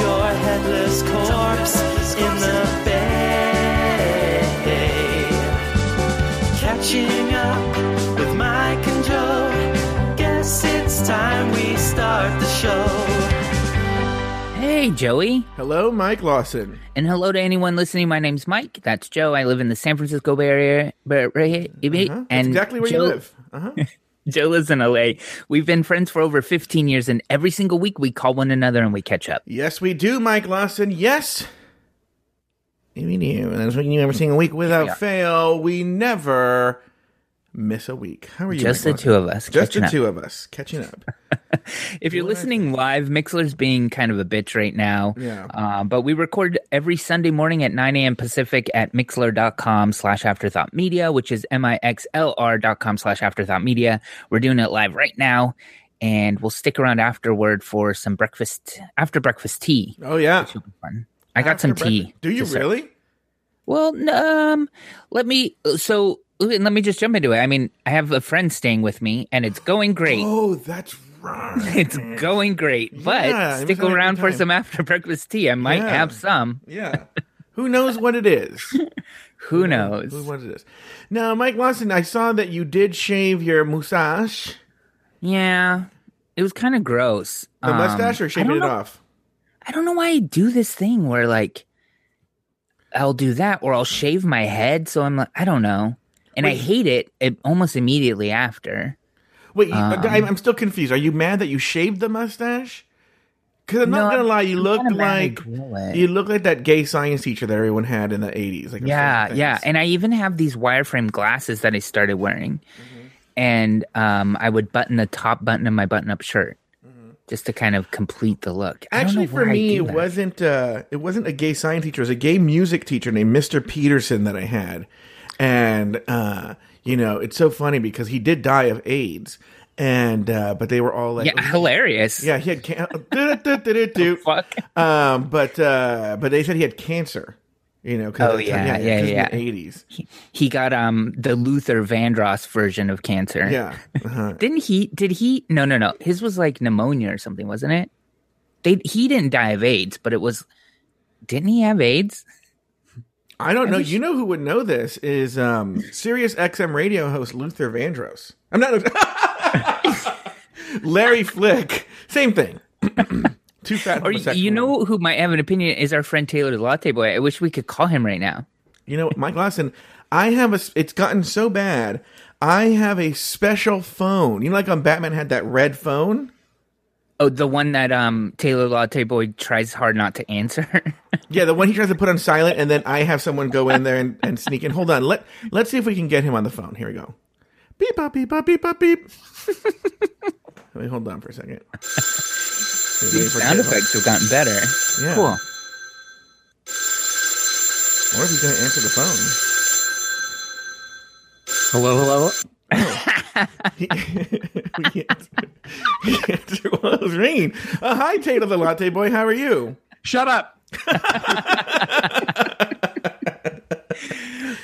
your headless corpse in the bay. Catching up with Mike and Joe. Guess it's time we start the show. Hey, Joey. Hello, Mike Lawson. And hello to anyone listening. My name's Mike. That's Joe. I live in the San Francisco Bay Area. Uh-huh. and exactly where Joe, you live. Uh-huh. Joe lives in LA. We've been friends for over 15 years, and every single week we call one another and we catch up. yes, we do, Mike Lawson. Yes. We do. And as we do every single week without Yeah. fail, we never miss a week. How are you? Just the two of us. Just the up. two of us catching up. If you're listening live, Mixlr's being kind of a bitch right now. Yeah. Uh, but we record every Sunday morning at 9 a.m. Pacific at mixlr.com slash afterthought media, which is M-I-X-L-R dot com slash afterthought media. We're doing it live right now. And we'll stick around afterward for some breakfast, after breakfast tea. Oh yeah. Which will be fun. I got some After tea. Do you serve. really? Well, um, let me. So let me just jump into it. I mean, I have a friend staying with me, and it's going great. Oh, that's right. It's going great, but Yeah, stick was having a around for some after breakfast tea. I might Yeah. have some. Yeah. Who knows what it is? Who knows? Who what it is? Now, Mike Lawson, I saw that you did shave your mustache, Yeah, it was kind of gross. the Um, mustache, or I shaving it know- off. I don't know why I do this thing where like I'll do that or I'll shave my head. So I'm like, I don't know, and I hate it, it almost immediately after. Wait, Um, I'm still confused. Are you mad that you shaved the mustache? Because I'm not No, gonna lie, you I'm look kinda mad I like you look like that gay science teacher that everyone had in the '80s. Like Yeah, yeah. And I even have these wireframe glasses that I started wearing. Mm-hmm. And um, I would button the top button of my button up shirt just to kind of complete the look. Mm-hmm. Actually, for me, it wasn't. Uh, it wasn't a gay science teacher. It was a gay music teacher named Mr. Peterson that I had, and uh, you know, it's so funny because he did die of AIDS, and uh, but they were all like, Yeah, hilarious. yeah, he had can- do-do-do-do-do. Fuck. um, but uh, but they said he had cancer. You know, Oh, it's- yeah, yeah, yeah. eighties. He got um the Luther Vandross version of cancer. Yeah, uh-huh. Didn't he? Did he? No, no, no. His was like pneumonia or something, wasn't it? They he didn't die of AIDS, but it was. Didn't he have AIDS? I don't know. You know who would know this is um, Sirius XM radio host Luther Vandross. I'm not Larry Flick. Same thing. Too fat. Or you know who might have an opinion is our friend Taylor the Latte Boy. I wish we could call him right now. You know, Mike Lawson. I have a. It's gotten so bad. I have a special phone. You know, like on Batman had that red phone. Oh, the one that um Taylor Latte Boy tries hard not to answer. Yeah, the one he tries to put on silent, and then I have someone go in there and, and sneak in. Hold on. Let Let's see if we can get him on the phone. Here we go. Beep bop beep bop beep bop beep. Wait, hold on for a second. These sound effects have gotten better. Yeah. Cool. Wonder if he's going to answer the phone. Hello, hello. He, he answered, he answered while it was ringing. Uh, hi, Taylor the Latte Boy. How are you? Shut up.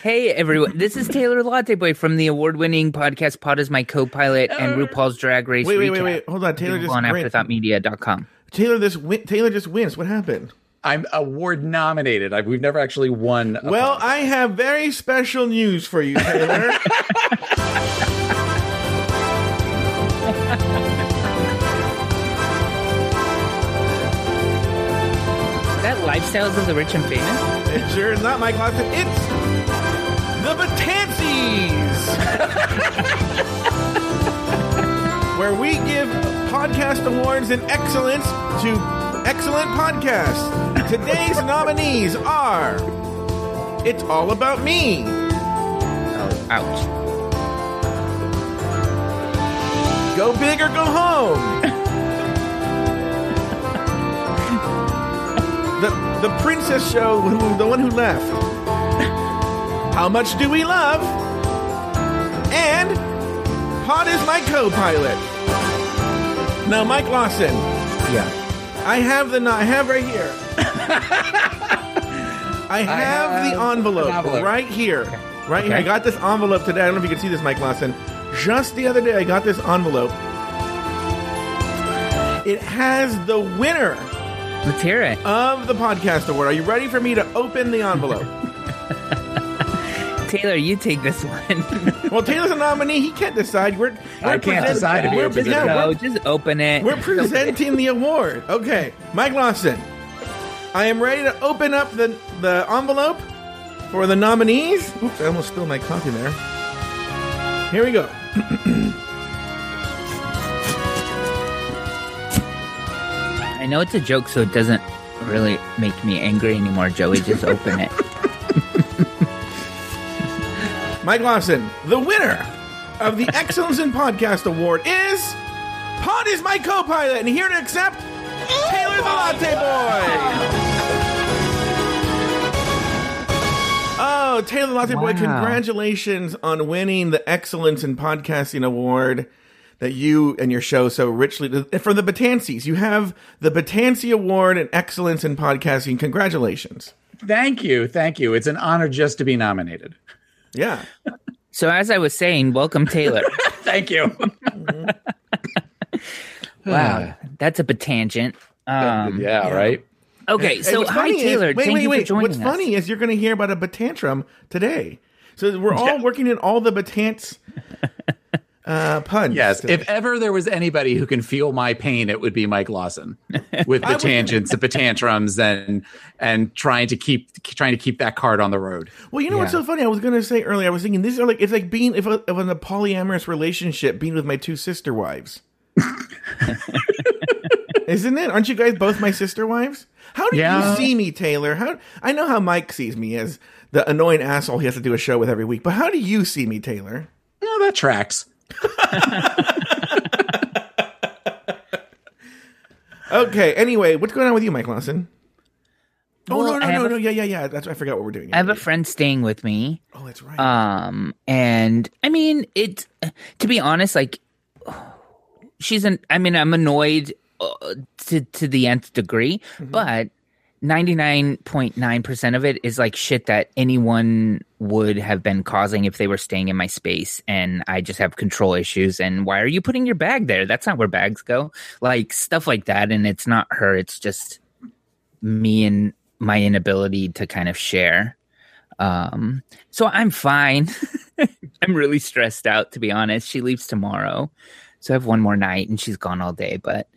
Hey everyone, this is Taylor Latte Boy from the award-winning podcast Pod is My Co-Pilot and RuPaul's Drag Race. Wait, wait, wait, wait. Hold on. Taylor Available just on win- afterthoughtmedia.com. Taylor this win- Taylor just wins. What happened? I'm award nominated. I, we've never actually won. A Well, podcast. I have very special news for you, Taylor. Lifestyles of the Rich and Famous? it sure is not Mike Lawson. It's the Batansies, where we give podcast awards in excellence to excellent podcasts. Today's nominees are It's All About Me, Oh, ouch. Go Big or Go Home, the, the Princess Show, who, the one who left. How much do we love? And Pod is my co-pilot. Now, Mike Lawson, Yeah. I have the I have right here. I have, have the envelope, envelope. right here. Right here. I got this envelope today. I don't know if you can see this, Mike Lawson. Just the other day, I got this envelope. It has the winner Let's hear it. of the podcast award. Are you ready for me to open the envelope? Taylor, you take this one. well, Taylor's a nominee. He can't decide. We're, we're I can't decide if he we're, opens it yeah, no, just open it. we're presenting the award. Okay, Mike Lawson. I am ready to open up the, the envelope for the nominees. Oops, I almost spilled my coffee there. Here we go. I know it's a joke, so it doesn't really make me angry anymore, Joey. Just open it. Mike Lawson, the winner of the Excellence in Podcast Award is Pod is my co-pilot, and here to accept Taylor the Latte Boy. Oh, Taylor the Latte Boy, congratulations on winning the Excellence in Podcasting Award that you and your show so richly for the Batances. You have the Batancy Award in Excellence in Podcasting. Congratulations. Thank you, thank you. It's an honor just to be nominated. Yeah. So as I was saying, welcome Taylor. Thank you. wow, that's a bit tangent. Um, yeah, right. Okay, so hi funny is- Taylor. wait, Thank wait, you wait. for joining What's us. funny is you're going to hear about a Batantrum today. So we're all Yeah. working in all the Batants uh, puns. Yes, today. if ever there was anybody who can feel my pain, it would be Mike Lawson with the would- tangents, the tantrums, and and trying to keep trying to keep that card on the road. well, you know what's so funny? I was going to say earlier. I was thinking these are like it's like being if a, if in a polyamorous relationship, being with my two sister wives. Isn't it? Aren't you guys both my sister wives? How do Yeah. you see me, Taylor? How I know how Mike sees me as the annoying asshole he has to do a show with every week, but how do you see me, Taylor? Oh, that tracks. Okay. Anyway, what's going on with you, Mike Lawson? Oh Well, no no have no a- no yeah yeah yeah that's I forgot what we're doing. I have a friend staying with me. oh that's right. Um, and I mean, it. To be honest, like she's an. I mean, I'm annoyed uh, to to the nth degree, but ninety nine point nine percent of it is like shit that anyone would have been causing if they were staying in my space, and I just have control issues. And why are you putting your bag there? That's not where bags go. Like stuff like that, and it's not her. It's just me and my inability to kind of share. Um, so I'm fine. I'm really stressed out to be honest. She leaves tomorrow. So I have one more night and she's gone all day, but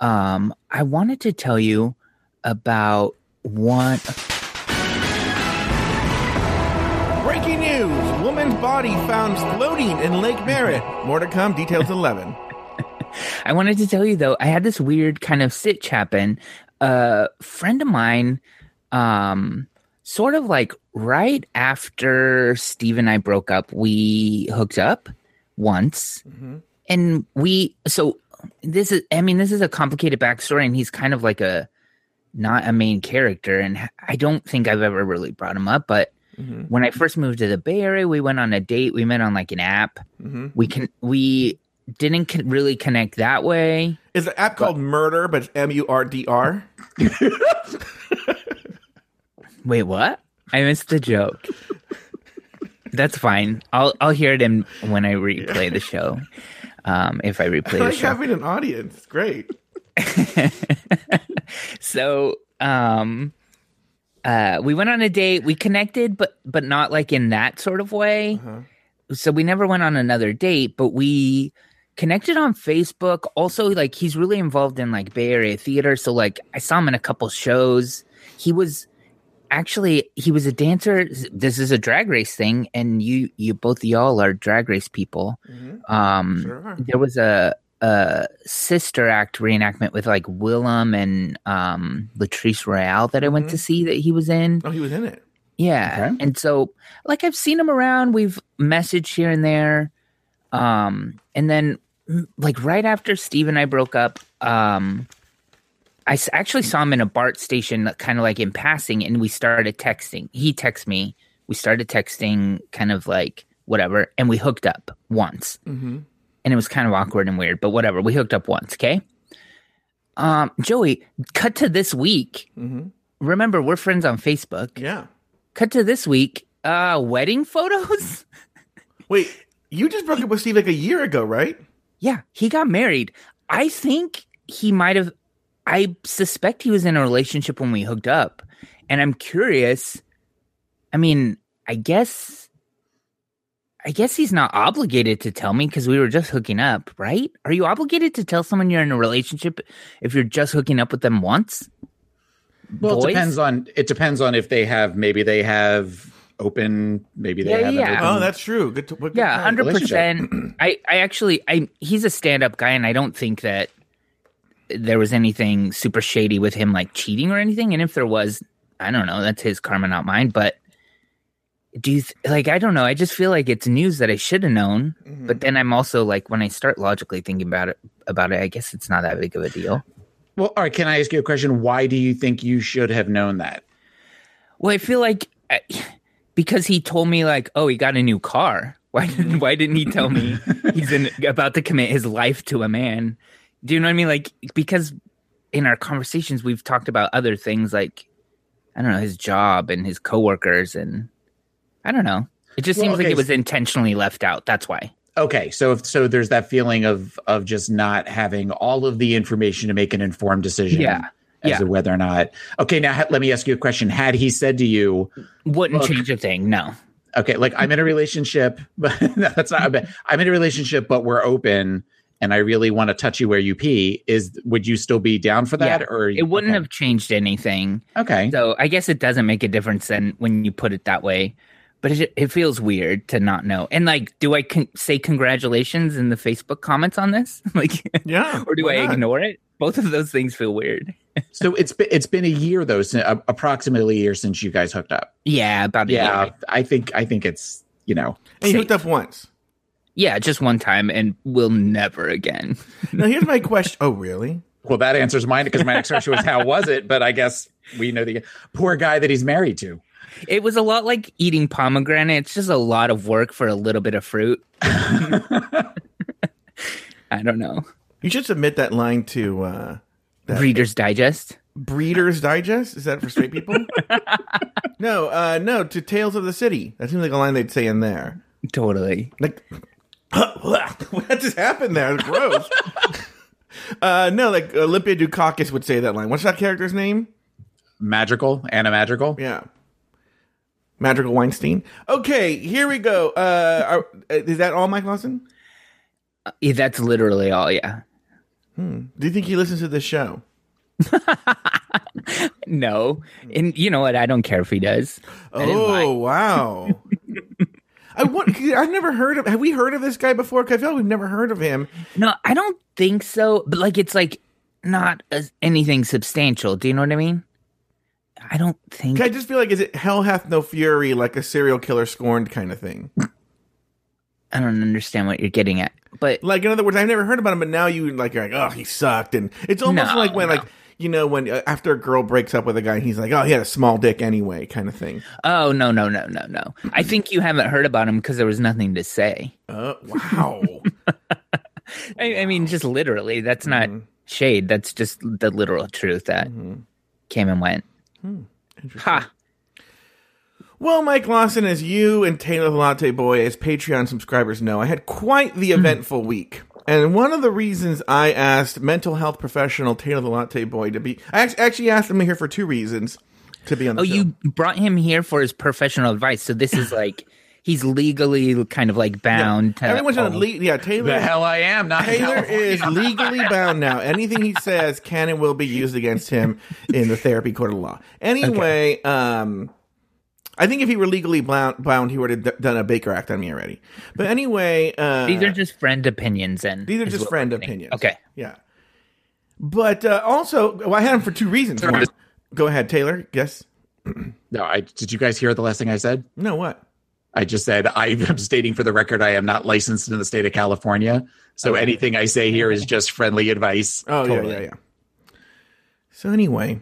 um I wanted to tell you about one Breaking news: Woman's body found floating in Lake Merritt. More to come. Details eleven. I wanted to tell you though, I had this weird kind of sitch happen. A friend of mine, um, sort of like right after Steve and I broke up, we hooked up once. And we, so this is, I mean, this is a complicated backstory, and he's kind of like a not a main character. And I don't think I've ever really brought him up, but when I first moved to the Bay Area, we went on a date. We met on like an app. We can, we, didn't con- really connect that way. Is the app called Murder, but it's M U R D R? Wait, what? I missed the joke. That's fine. I'll I'll hear it in when I replay the show. Um, if I replay I the like show. having an audience. Great. so um uh we went on a date. We connected but but not like in that sort of way. So we never went on another date but we connected on facebook. Also like he's really involved in like bay area theater. So like i saw him in a couple shows. He was actually he was a dancer. This is a drag race thing and you you both y'all are drag race people. Um Sure there was a a sister act reenactment with like Willam and um Latrice Royale that I went to see that he was in. Oh, he was in it. Yeah. Okay. And so like I've seen him around, we've messaged here and there. Um and then mm, like right after Steve and I broke up, um I s- actually saw him in a BART station kind of like in passing and we started texting. He texted me. We started texting kind of like whatever and we hooked up once Mm-hmm. And it was kind of awkward and weird, but whatever. We hooked up once, okay? Um, Joey, cut to this week. Mm-hmm. Remember, we're friends on Facebook. Yeah. Cut to this week. Uh, wedding photos. Wait, you just broke up with Steve like a year ago, right? yeah, he got married. I think he might have. I suspect he was in a relationship when we hooked up, and I'm curious. I mean, I guess. I guess he's not obligated to tell me because we were just hooking up, right? Are you obligated to tell someone you're in a relationship if you're just hooking up with them once? Well, boys. it depends on it depends on if they have maybe they have open maybe they Yeah, have an yeah. open- Oh, that's true. Good. To, good yeah, 100% I I actually I he's a stand up guy, and I don't think that there was anything super shady with him like cheating or anything. And if there was, I don't know. That's his karma, not mine. But do you th- like? I don't know. I just feel like it's news that I should have known. Mm-hmm. But then I'm also like, when I start logically thinking about it, about it, I guess it's not that big of a deal. Well, all right, can I ask you a question? Why do you think you should have known that? Well, I feel like I, because he told me like, oh, he got a new car. Why didn't Why didn't he tell me he's in, about to commit his life to a man? Do you know what I mean? Like because in our conversations we've talked about other things like I don't know his job and his coworkers and I don't know. It just Well, seems like it was intentionally left out. That's why. Okay, so if, so there's that feeling of of just not having all of the information to make an informed decision. Yeah, As yeah. to whether or not. Okay, now let me ask you a question. Had he said to you, Wouldn't change a thing. No. okay, like I'm in a relationship, but no, that's not. I'm in a relationship, but we're open, and I really want to touch you where you pee. Is would you still be down for that, Yeah, or It wouldn't okay. have changed anything. Okay, So I guess it doesn't make a difference then when you put it that way. But it, it feels weird to not know. And like, do I con- say congratulations in the Facebook comments on this? like, Yeah. or do I not? ignore it? Both of those things feel weird. so it's been it's been a year though, since, uh, approximately a year since you guys hooked up. Yeah, about a Yeah, year. I think I think it's you know And you hooked up once. Yeah, just one time, and we'll never again. Now here's my question. Oh, really? Well, that answers mine because my next question was how was it? But I guess we know the poor guy that he's married to. It was a lot like eating pomegranate. It's just a lot of work for a little bit of fruit. I don't know. You should submit that line to uh, That- Reader's Digest. Breeders Digest. Is that for straight people? no, uh, no. To Tales of the City. That seems like a line they'd say in there. Totally. Like, what just happened there? Gross. uh, no, like Olympia Dukakis would say that line. What's that character's name? Madrigal, Anna Madrigal. Yeah. Magical Weinstein. Okay, here we go. Uh, are, uh, is that all, Mike Lawson? Yeah, that's literally all. Yeah. Do you think he listens to this show? No, and you know what? I don't care if he does. I didn't lie. Oh wow! I want. I've never heard of. Have we heard of this guy before? 'Cause I feel like we've never heard of him. No, I don't think so. But like, it's like not as anything substantial. Do you know what I mean? I don't think. I just feel like is it hell hath no fury, like a serial killer scorned kind of thing. I don't understand what you're getting at. But Like in other words, I've never heard about him, but now you like you're like, oh, he sucked, and it's almost No, like when no. like you know when uh, after a girl breaks up with a guy, he's like, oh, he had a small dick anyway, kind of thing. oh no, no, no, no, no. I think you haven't heard about him because there was nothing to say. Uh, wow. I, I mean, just literally. That's not shade. That's just the literal truth that came and went. Ha! Well, Mike Lawson, as you and Taylor the Latte Boy, as Patreon subscribers know, I had quite the eventful week. And one of the reasons I asked mental health professional Taylor the Latte Boy to be, I actually asked him here for two reasons to be on the Oh, show. you brought him here for his professional advice. So this is like he's legally kind of like bound. to Everyone's on all- le- yeah, Taylor. The hell I am not. Taylor is legally bound now. Anything he says can and will be used against him in the therapy court of law. Anyway, um, I think if he were legally bound, bound he would have d- done a Baker Act on me already. But anyway, uh, These are just friend opinions, and these are just friend opinions. Okay. Yeah. But uh, also, well, I had him for two reasons. One, go ahead, Taylor. Yes. No, I did. You guys hear the last thing I said? No. What? I just said I am stating for the record I am not licensed in the state of California. So anything I say here is just friendly advice. Oh Totally. yeah, yeah, yeah. So anyway,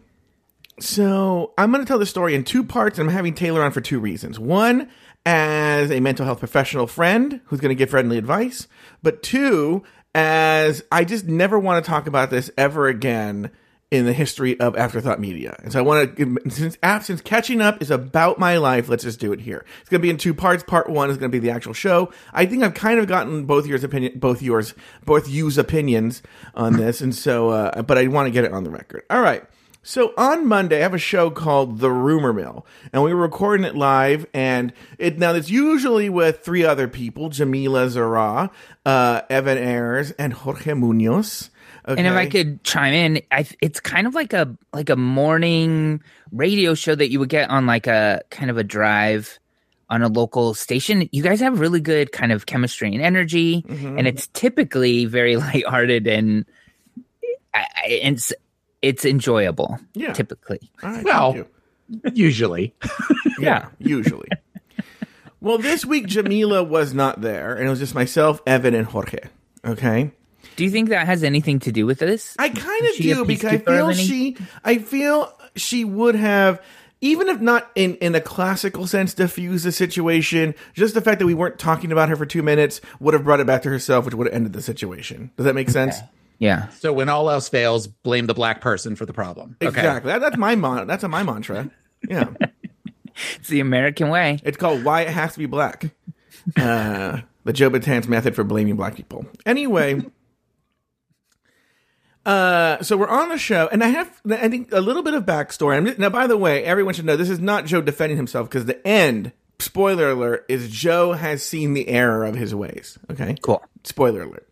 so I'm going to tell the story in two parts. and I'm having Taylor on for two reasons. One, as a mental health professional friend who's going to give friendly advice, but two, as I just never want to talk about this ever again in the history of Afterthought Media. And so I want to, since, since catching up is about my life, let's just do it here. It's going to be in two parts. Part one is going to be the actual show. I think I've kind of gotten both yours opinion, both yours, both you's opinions on this. And so, uh, but I want to get it on the record. All right. So on Monday, I have a show called The Rumor Mill, and we were recording it live. And it now it's usually with three other people: Jamila Zara, uh, Evan Ayers, and Jorge Munoz. And if I could chime in, I, it's kind of like a like a morning radio show that you would get on like a kind of a drive on a local station. You guys have really good kind of chemistry and energy, Mhm. and it's typically very lighthearted and I, I, it's it's enjoyable. Yeah. typically. All right, Well, you. Usually. Yeah, usually. well, this week Jamila was not there, and it was just myself, Evan, and Jorge. Okay. Do you think that has anything to do with this? I kind of Is she a do because I feel any- she, I feel she would have, even if not in in a classical sense, diffuse the situation. Just the fact that we weren't talking about her for two minutes would have brought it back to herself, which would have ended the situation. Does that make sense? yeah. So when all else fails, blame the black person for the problem. Okay. Exactly. That, that's my mon- That's a, my mantra. Yeah. It's the American way. It's called Why It Has to Be Black. Uh, the Joe Batan's method for blaming black people. Anyway, uh, so we're on the show, and I have, I think, a little bit of backstory. I'm just- now, by the way, everyone should know this is not Joe defending himself because the end, spoiler alert, is Joe has seen the error of his ways. Okay? Cool. Spoiler alert.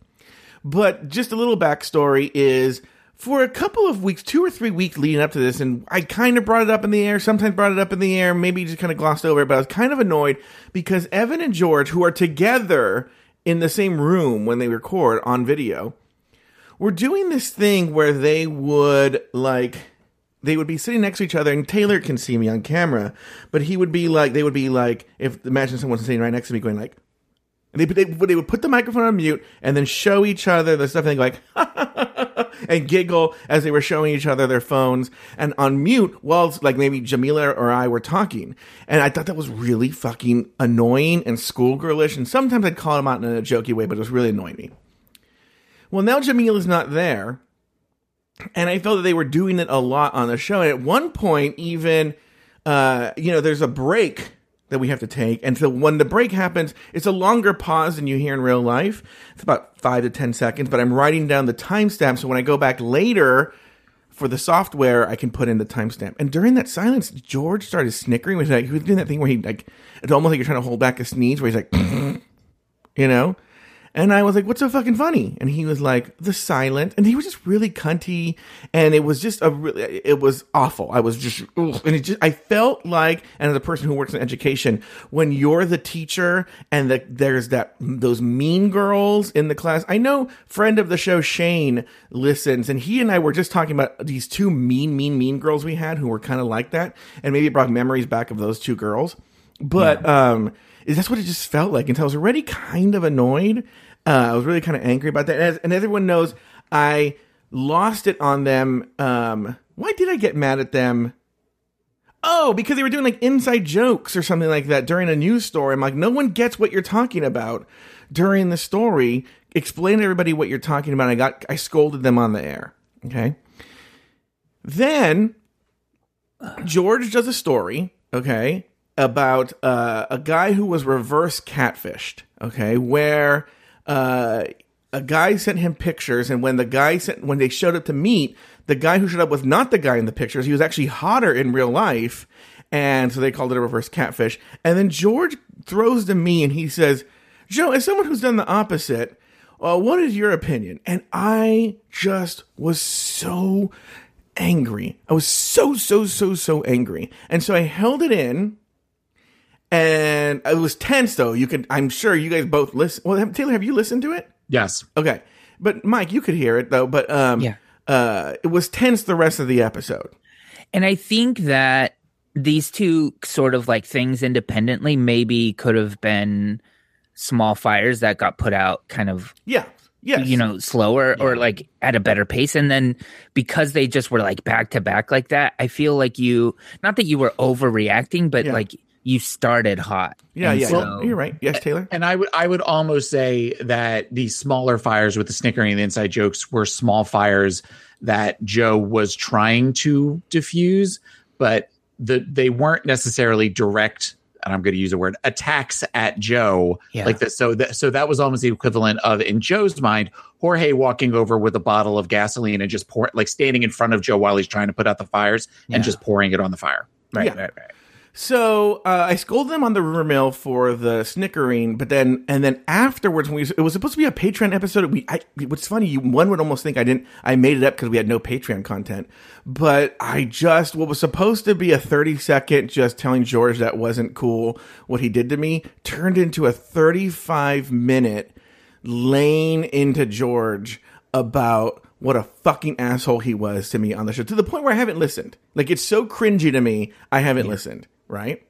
But just a little backstory is for a couple of weeks, two or three weeks leading up to this, and I kind of brought it up in the air, sometimes brought it up in the air, maybe just kind of glossed over it, but I was kind of annoyed because Evan and George, who are together in the same room when they record on video, were doing this thing where they would like they would be sitting next to each other and Taylor can see me on camera, but he would be like they would be like if imagine someone sitting right next to me going like and they, they, they would put the microphone on mute and then show each other the stuff and they go like and giggle as they were showing each other their phones and on mute while like maybe Jamila or I were talking. And I thought that was really fucking annoying and schoolgirlish. And sometimes I'd call them out in a jokey way, but it was really annoying me. Well, now Jamila's not there. And I felt that they were doing it a lot on the show. And at one point, even, uh, you know, there's a break that we have to take. And so when the break happens, it's a longer pause than you hear in real life. It's about five to 10 seconds, but I'm writing down the timestamp. So when I go back later for the software, I can put in the timestamp. And during that silence, George started snickering. He was doing that thing where he like, it's almost like you're trying to hold back a sneeze where he's like, you know? And I was like, what's so fucking funny? And he was like, the silent. And he was just really cunty. And it was just a really, it was awful. I was just, ugh. and it just, I felt like, and as a person who works in education, when you're the teacher and the, there's that, those mean girls in the class. I know friend of the show, Shane, listens, and he and I were just talking about these two mean, mean, mean girls we had who were kind of like that. And maybe it brought memories back of those two girls. But, um, is that's what it just felt like. And I was already kind of annoyed. Uh, I was really kind of angry about that. And, as, and everyone knows, I lost it on them. Um, why did I get mad at them? Oh, because they were doing like inside jokes or something like that during a news story. I'm like, no one gets what you're talking about during the story. Explain to everybody what you're talking about. I got, I scolded them on the air. Okay. Then George does a story, okay, about uh, a guy who was reverse catfished, okay, where uh, a guy sent him pictures, and when the guy sent, when they showed up to meet, the guy who showed up was not the guy in the pictures. He was actually hotter in real life, and so they called it a reverse catfish. And then George throws to me, and he says, "Joe, as someone who's done the opposite." Uh, what is your opinion? And I just was so angry. I was so, so, so, so angry. And so I held it in and it was tense though. You could, I'm sure you guys both listen. Well, have- Taylor, have you listened to it? Yes. Okay. But Mike, you could hear it though. But, um, Yeah. uh, it was tense the rest of the episode. And I think that these two sort of like things independently maybe could have been small fires that got put out kind of Yeah. yeah, you know slower or like at a better pace and then because they just were like back to back like that i feel like you not that you were overreacting but Yeah. like you started hot Yeah. And Yeah. so- you're right. Yes, Taylor. And I would I would almost say that these smaller fires with the snickering and the inside jokes were small fires that Joe was trying to diffuse, but the they weren't necessarily direct. And I'm going to use a word attacks at Joe Yeah. like that. So that so that was almost the equivalent of in Joe's mind, Jorge walking over with a bottle of gasoline and just pour like standing in front of Joe while he's trying to put out the fires Yeah. and just pouring it on the fire. right Yeah. right right So uh, I scolded them on the rumor mill for the snickering, but then and then afterwards, when we, it was supposed to be a Patreon episode. We, I, what's funny, you, one would almost think I didn't. I made it up because we had no Patreon content, but I just what was supposed to be a thirty second just telling George that wasn't cool what he did to me turned into a thirty five minute laying into George about what a fucking asshole he was to me on the show to the point where I haven't listened. Like it's so cringy to me, I haven't yeah. listened right?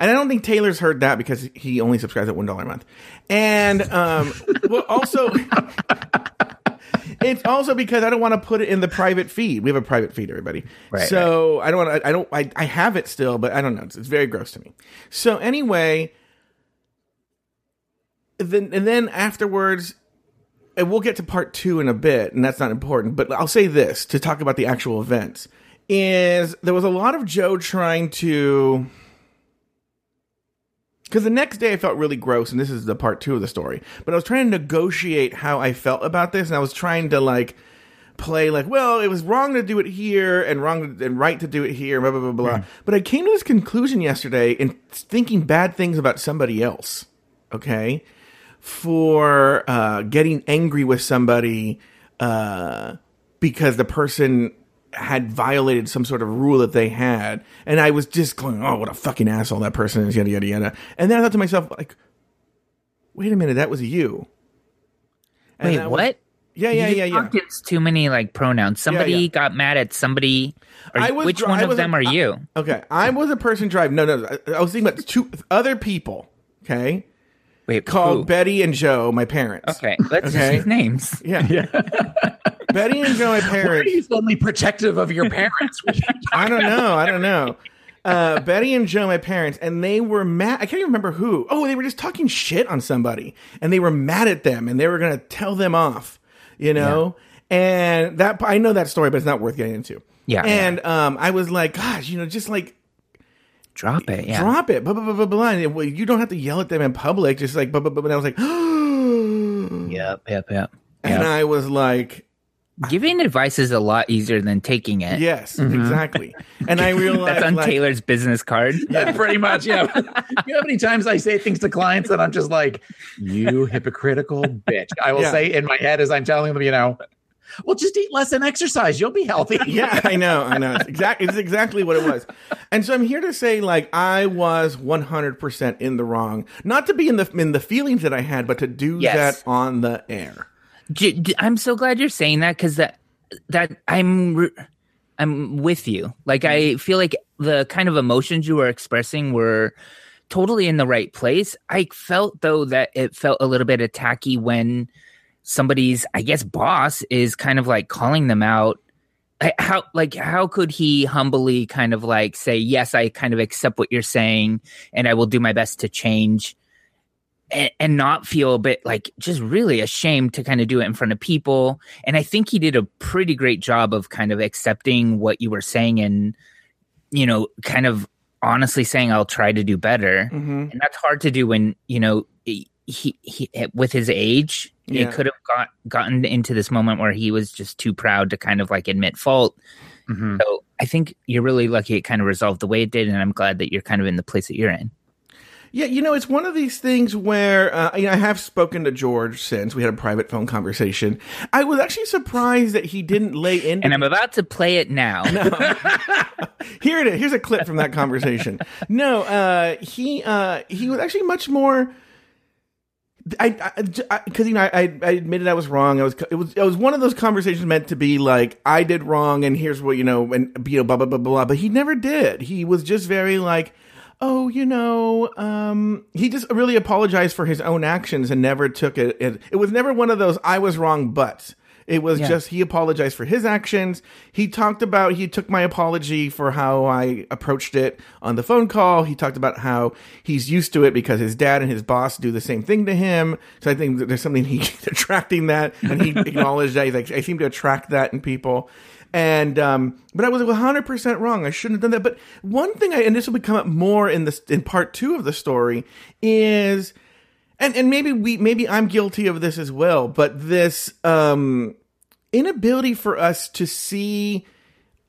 And I don't think Taylor's heard that because he only subscribes at one dollar a month. And um, well, also, it's also because I don't want to put it in the private feed. We have a private feed, everybody. Right, so right. I don't want. To, I don't. I, I have it still, but I don't know. It's, it's very gross to me. So anyway, then and then afterwards, and we'll get to part two in a bit, and that's not important. But I'll say this to talk about the actual events is there was a lot of Joe trying to because the next day I felt really gross, and this is the part two of the story. But I was trying to negotiate how I felt about this, and I was trying to like play like, well, it was wrong to do it here and wrong to, and right to do it here, blah blah blah blah. Mm. But I came to this conclusion yesterday in thinking bad things about somebody else. Okay, for uh, getting angry with somebody uh, because the person had violated some sort of rule that they had, and I was just going, "Oh, what a fucking asshole that person is!" Yada yada yada. And then I thought to myself, like, "Wait a minute, that was you." And Wait, what? Was, yeah, yeah, yeah, yeah. It's too many like pronouns. Somebody yeah, yeah. got mad at somebody. I was, which one of them are you? Okay, I was a person driving. No, no, I, I was thinking about two other people. Okay. Wait, called who? Betty and Joe, my parents. Okay, let's okay? just names. Yeah, yeah. Betty and Joe, my parents. Why are you suddenly protective of your parents? I don't know. I don't know. Uh, Betty and Joe, my parents, and they were mad. I can't even remember who. Oh, they were just talking shit on somebody, and they were mad at them, and they were going to tell them off. You know, yeah. and that I know that story, but it's not worth getting into. Yeah. And yeah. um, I was like, gosh, you know, just like drop it, yeah. drop it, blah blah blah blah blah. And, well, you don't have to yell at them in public, just like blah blah blah. And I was like, yep, yep, yep. And I was like, Giving advice is a lot easier than taking it. Yes, mm-hmm. exactly. And I realized that's on like, Taylor's business card. Yeah, pretty much. Yeah. you know how many times I say things to clients and I'm just like, "You hypocritical bitch." I will yeah. say in my head as I'm telling them, you know, well, just eat less and exercise. You'll be healthy. yeah, I know. I know. It's exactly, it's exactly what it was. And so I'm here to say, like, I was 100% in the wrong. Not to be in the in the feelings that I had, but to do yes. that on the air. I'm so glad you're saying that because that that I'm I'm with you. Like I feel like the kind of emotions you were expressing were totally in the right place. I felt though that it felt a little bit attacky when somebody's I guess boss is kind of like calling them out. How like how could he humbly kind of like say yes I kind of accept what you're saying and I will do my best to change and, and not feel a bit like just really ashamed to kind of do it in front of people. And I think he did a pretty great job of kind of accepting what you were saying and, you know, kind of honestly saying, I'll try to do better. Mm-hmm. And that's hard to do when, you know, he, he with his age, yeah. it could have got gotten into this moment where he was just too proud to kind of like admit fault. Mm-hmm. So I think you're really lucky it kind of resolved the way it did, and I'm glad that you're kind of in the place that you're in. Yeah, you know, it's one of these things where uh, you know, I have spoken to George since we had a private phone conversation. I was actually surprised that he didn't lay in. And I'm about to play it now. No. Here it is. Here's a clip from that conversation. No, uh, he uh, he was actually much more. I because you know I, I admitted I was wrong. I was it was it was one of those conversations meant to be like I did wrong and here's what you know and you know blah blah blah blah. But he never did. He was just very like oh, you know, um, he just really apologized for his own actions and never took it. It, it was never one of those I was wrong, but it was yeah. just he apologized for his actions. He talked about he took my apology for how I approached it on the phone call. He talked about how he's used to it because his dad and his boss do the same thing to him. So I think there's something he attracting that, and he acknowledged that. He's like, I seem to attract that in people. And um, but I was 100 percent wrong. I shouldn't have done that. But one thing, I and this will come up more in this in part two of the story is, and and maybe we maybe I'm guilty of this as well. But this um, inability for us to see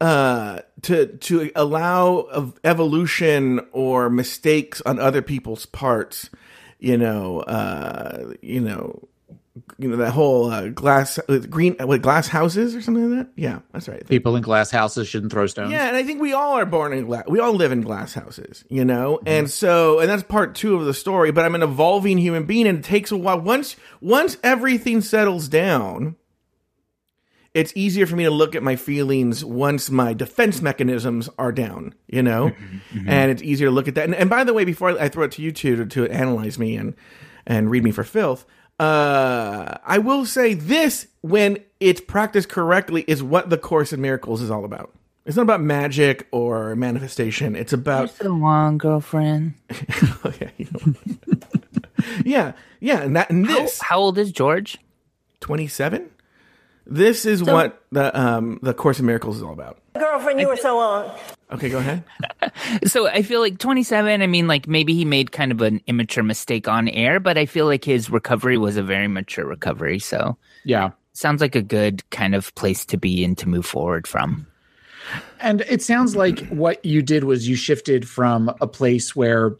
uh, to to allow of evolution or mistakes on other people's parts. You know, uh, you know, you know that whole uh, glass uh, green what glass houses or something like that. Yeah, that's right. People in glass houses shouldn't throw stones. Yeah, and I think we all are born in glass. We all live in glass houses, you know. And so, and that's part two of the story. But I'm an evolving human being, and it takes a while. Once once everything settles down, it's easier for me to look at my feelings once my defense mechanisms are down, you know, and it's easier to look at that. And, and by the way, before I throw it to you two to, to analyze me and and read me for filth, uh, I will say this: when it's practiced correctly, is what the Course in Miracles is all about. It's not about magic or manifestation. It's about the one girlfriend. oh, yeah, you yeah, yeah, and that and How, this how old is George? twenty seven. This is what the um the Course in Miracles is all about. Girlfriend, you were so on. Okay, go ahead. So I feel like 27. I mean, like maybe he made kind of an immature mistake on air, but I feel like his recovery was a very mature recovery. So Yeah. sounds like a good kind of place to be and to move forward from. And it sounds like what you did was you shifted from a place where,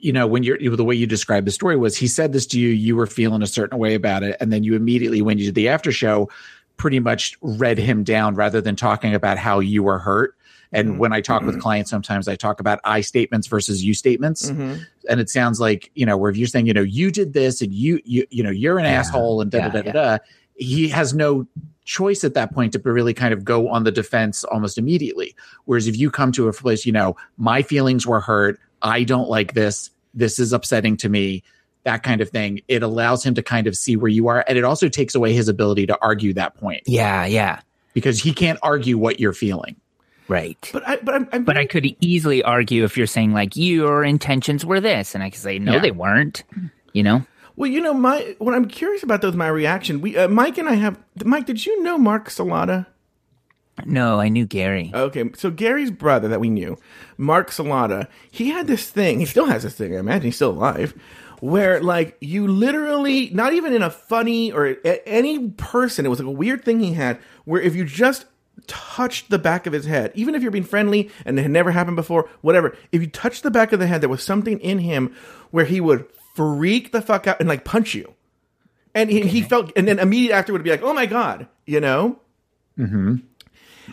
you know, when you're the way you described the story was he said this to you, you were feeling a certain way about it. And then you immediately, when you did the after show, pretty much read him down rather than talking about how you were hurt. And when I talk with clients, sometimes I talk about I statements versus you statements. Mhm. And it sounds like, you know, where if you're saying, you know, you did this and you, you, you know, you're an asshole and da Yeah, da da da, he has no choice at that point to really kind of go on the defense almost immediately. Whereas if you come to a place, you know, my feelings were hurt, I don't like this, this is upsetting to me, that kind of thing, it allows him to kind of see where you are. And it also takes away his ability to argue that point Yeah, yeah, because he can't argue what you're feeling. right. But I but I'm, I'm But I could easily argue if you're saying like your intentions were this, and I could say no, Yeah. they weren't. You know, Well, you know, my what I'm curious about though is my reaction. We uh, Mike and I have Mike. Did you know Mark Salata? No, I knew Gary. Okay, so Gary's brother that we knew, Mark Salata, he had this thing. He still has this thing. I imagine he's still alive. Where like you literally, not even in a funny or a, any person, it was like a weird thing he had. Where if you just touched the back of his head, even if you're being friendly and it had never happened before, whatever. If you touched the back of the head, there was something in him where he would freak the fuck out and like punch you. And he, he felt, and then immediately after would be like, "Oh my god," you know. Mm-hmm.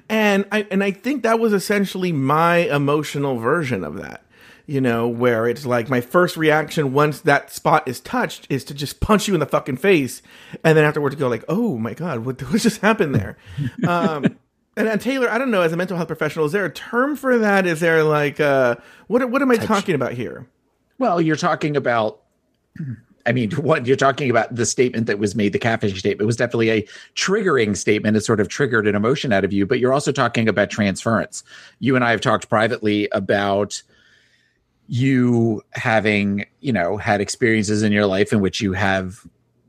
And I and I think that was essentially my emotional version of that. You know, where it's like my first reaction once that spot is touched is to just punch you in the fucking face, and then afterwards go like, "Oh my god, what, what just happened there?" um, and, and Taylor, I don't know, as a mental health professional, is there a term for that? Is there like, uh, what what am I talking about here? Well, you're talking about. I mean, what you're talking about the statement that was made, the catfishing statement, was definitely a triggering statement. It sort of triggered an emotion out of you, but you're also talking about transference. You and I have talked privately about you having, you know, had experiences in your life in which you have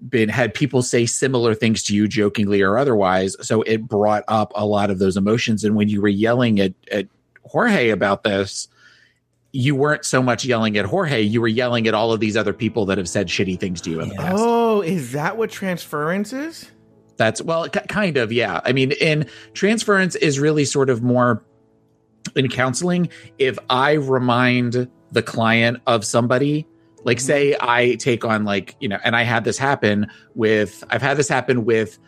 been had people say similar things to you jokingly or otherwise. So it brought up a lot of those emotions. And when you were yelling at, at Jorge about this, you weren't so much yelling at Jorge, you were yelling at all of these other people that have said shitty things to you in the past. Oh, is that what transference is? That's well, k- kind of, yeah. I mean, in transference is really sort of more in counseling. If I remind the client of somebody, like mm-hmm. say I take on like, you know, and I had this happen with, I've had this happen with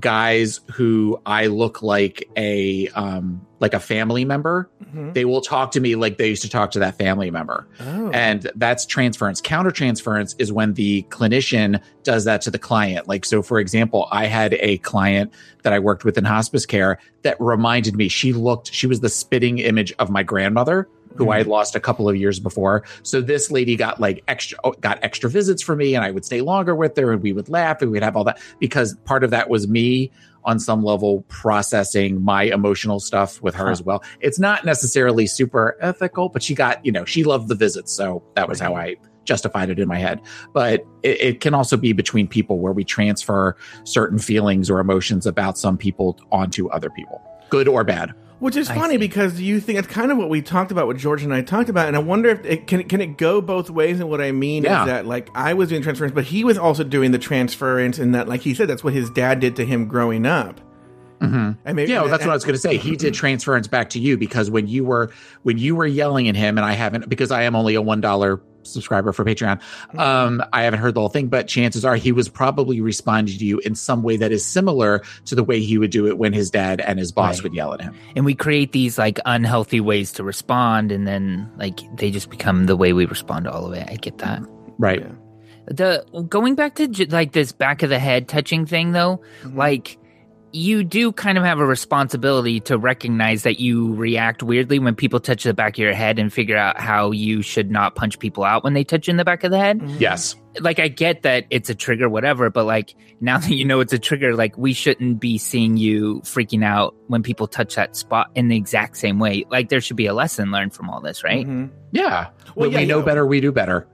guys who I look like a, um, like a family member. Mhm. They will talk to me like they used to talk to that family member. Oh, And that's transference. Countertransference is when the clinician does that to the client. Like, so for example, I had a client that I worked with in hospice care that reminded me she looked, she was the spitting image of my grandmother who I had mm-hmm. lost a couple of years before. So this lady got like extra, oh, got extra visits for me and I would stay longer with her and we would laugh and we'd have all that because part of that was me on some level processing my emotional stuff with her as well. It's not necessarily super ethical, but she got, you know, she loved the visits. So that was how I justified it in my head. But it, it can also be between people where we transfer certain feelings or emotions about some people onto other people, good or bad. Which is funny because you think it's kind of what we talked about, what George and I talked about, and I wonder if it can can it go both ways. And what I mean Yeah. is that like I was doing transference, but he was also doing the transference, and that like he said, that's what his dad did to him growing up. Mhm. And maybe yeah, well, that's what I was going to say. He did transference back to you because when you were when you were yelling at him, and I haven't because I am only a one dollar subscriber for Patreon. Um, I haven't heard the whole thing, but chances are he was probably responding to you in some way that is similar to the way he would do it when his dad and his boss Right. would yell at him. and we create these like unhealthy ways to respond and then like they just become the way we respond to all of it i get that Right. Yeah. the going back to j- like this back of the head touching thing though Mhm. like you do kind of have a responsibility to recognize that you react weirdly when people touch the back of your head and figure out how you should not punch people out when they touch you in the back of the head Mhm. Yes. like I get that it's a trigger, whatever, but like now that you know it's a trigger, like we shouldn't be seeing you freaking out when people touch that spot in the exact same way. Like there should be a lesson learned from all this, right? Mhm. Yeah. Well, yeah, we know yeah. better, we do better.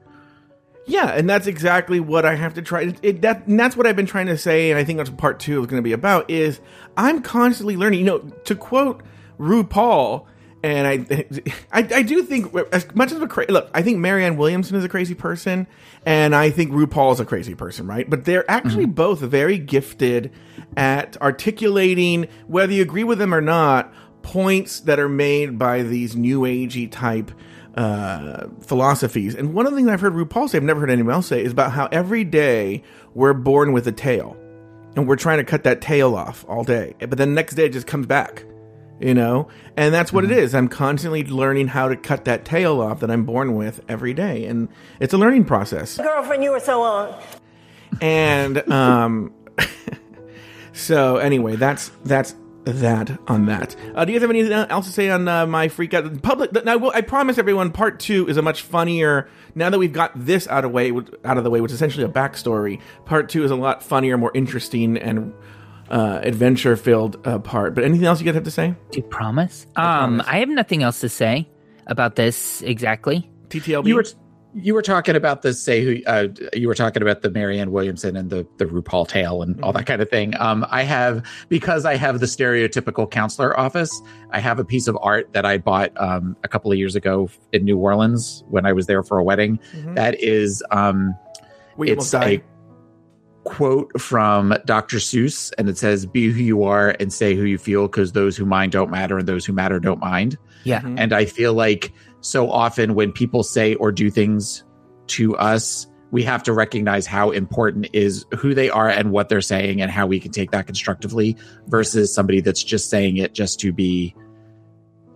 Yeah, and that's exactly what I have to try. It, it, that, and that's what I've been trying to say, and I think that's what part two is going to be about. Is I'm constantly learning. You know, to quote RuPaul, and I, I, I do think as much as a cra- look, I think Marianne Williamson is a crazy person, and I think RuPaul is a crazy person, right? But they're actually mm-hmm. both very gifted at articulating, whether you agree with them or not, points that are made by these new agey type uh, philosophies. And one of the things I've heard RuPaul say, I've never heard anyone else say, is about how every day we're born with a tail, and we're trying to cut that tail off all day, but then the next day it just comes back. You know, and that's what it is. I'm constantly learning how to cut that tail off that I'm born with every day, and it's a learning process. Girlfriend, you were so on. And um, so anyway, that's that's that on that. Uh, do you guys have anything else to say on uh, my freak out? Public. Now, I, I promise everyone, part two is a much funnier. Now that we've got this out of way, out of the way, which is essentially a backstory. Part two is a lot funnier, more interesting, and uh, adventure filled uh, part. But anything else you guys have to say? Do you promise? um, promise. I have nothing else to say about this exactly. TTLB. You were you were talking about the say who uh, you were talking about the Marianne Williamson and the the RuPaul tale and all that kind of thing. Um, I have because I have the stereotypical counselor office. I have a piece of art that I bought um, a couple of years ago in New Orleans when I was there for a wedding. Mhm. That is um, We it's a quote from Dr. Seuss, and it says, "Be who you are and say who you feel, because those who mind don't matter, and those who matter don't mind." Yeah. Mhm. And I feel like so often when people say or do things to us, we have to recognize how important is who they are and what they're saying and how we can take that constructively versus somebody that's just saying it just to be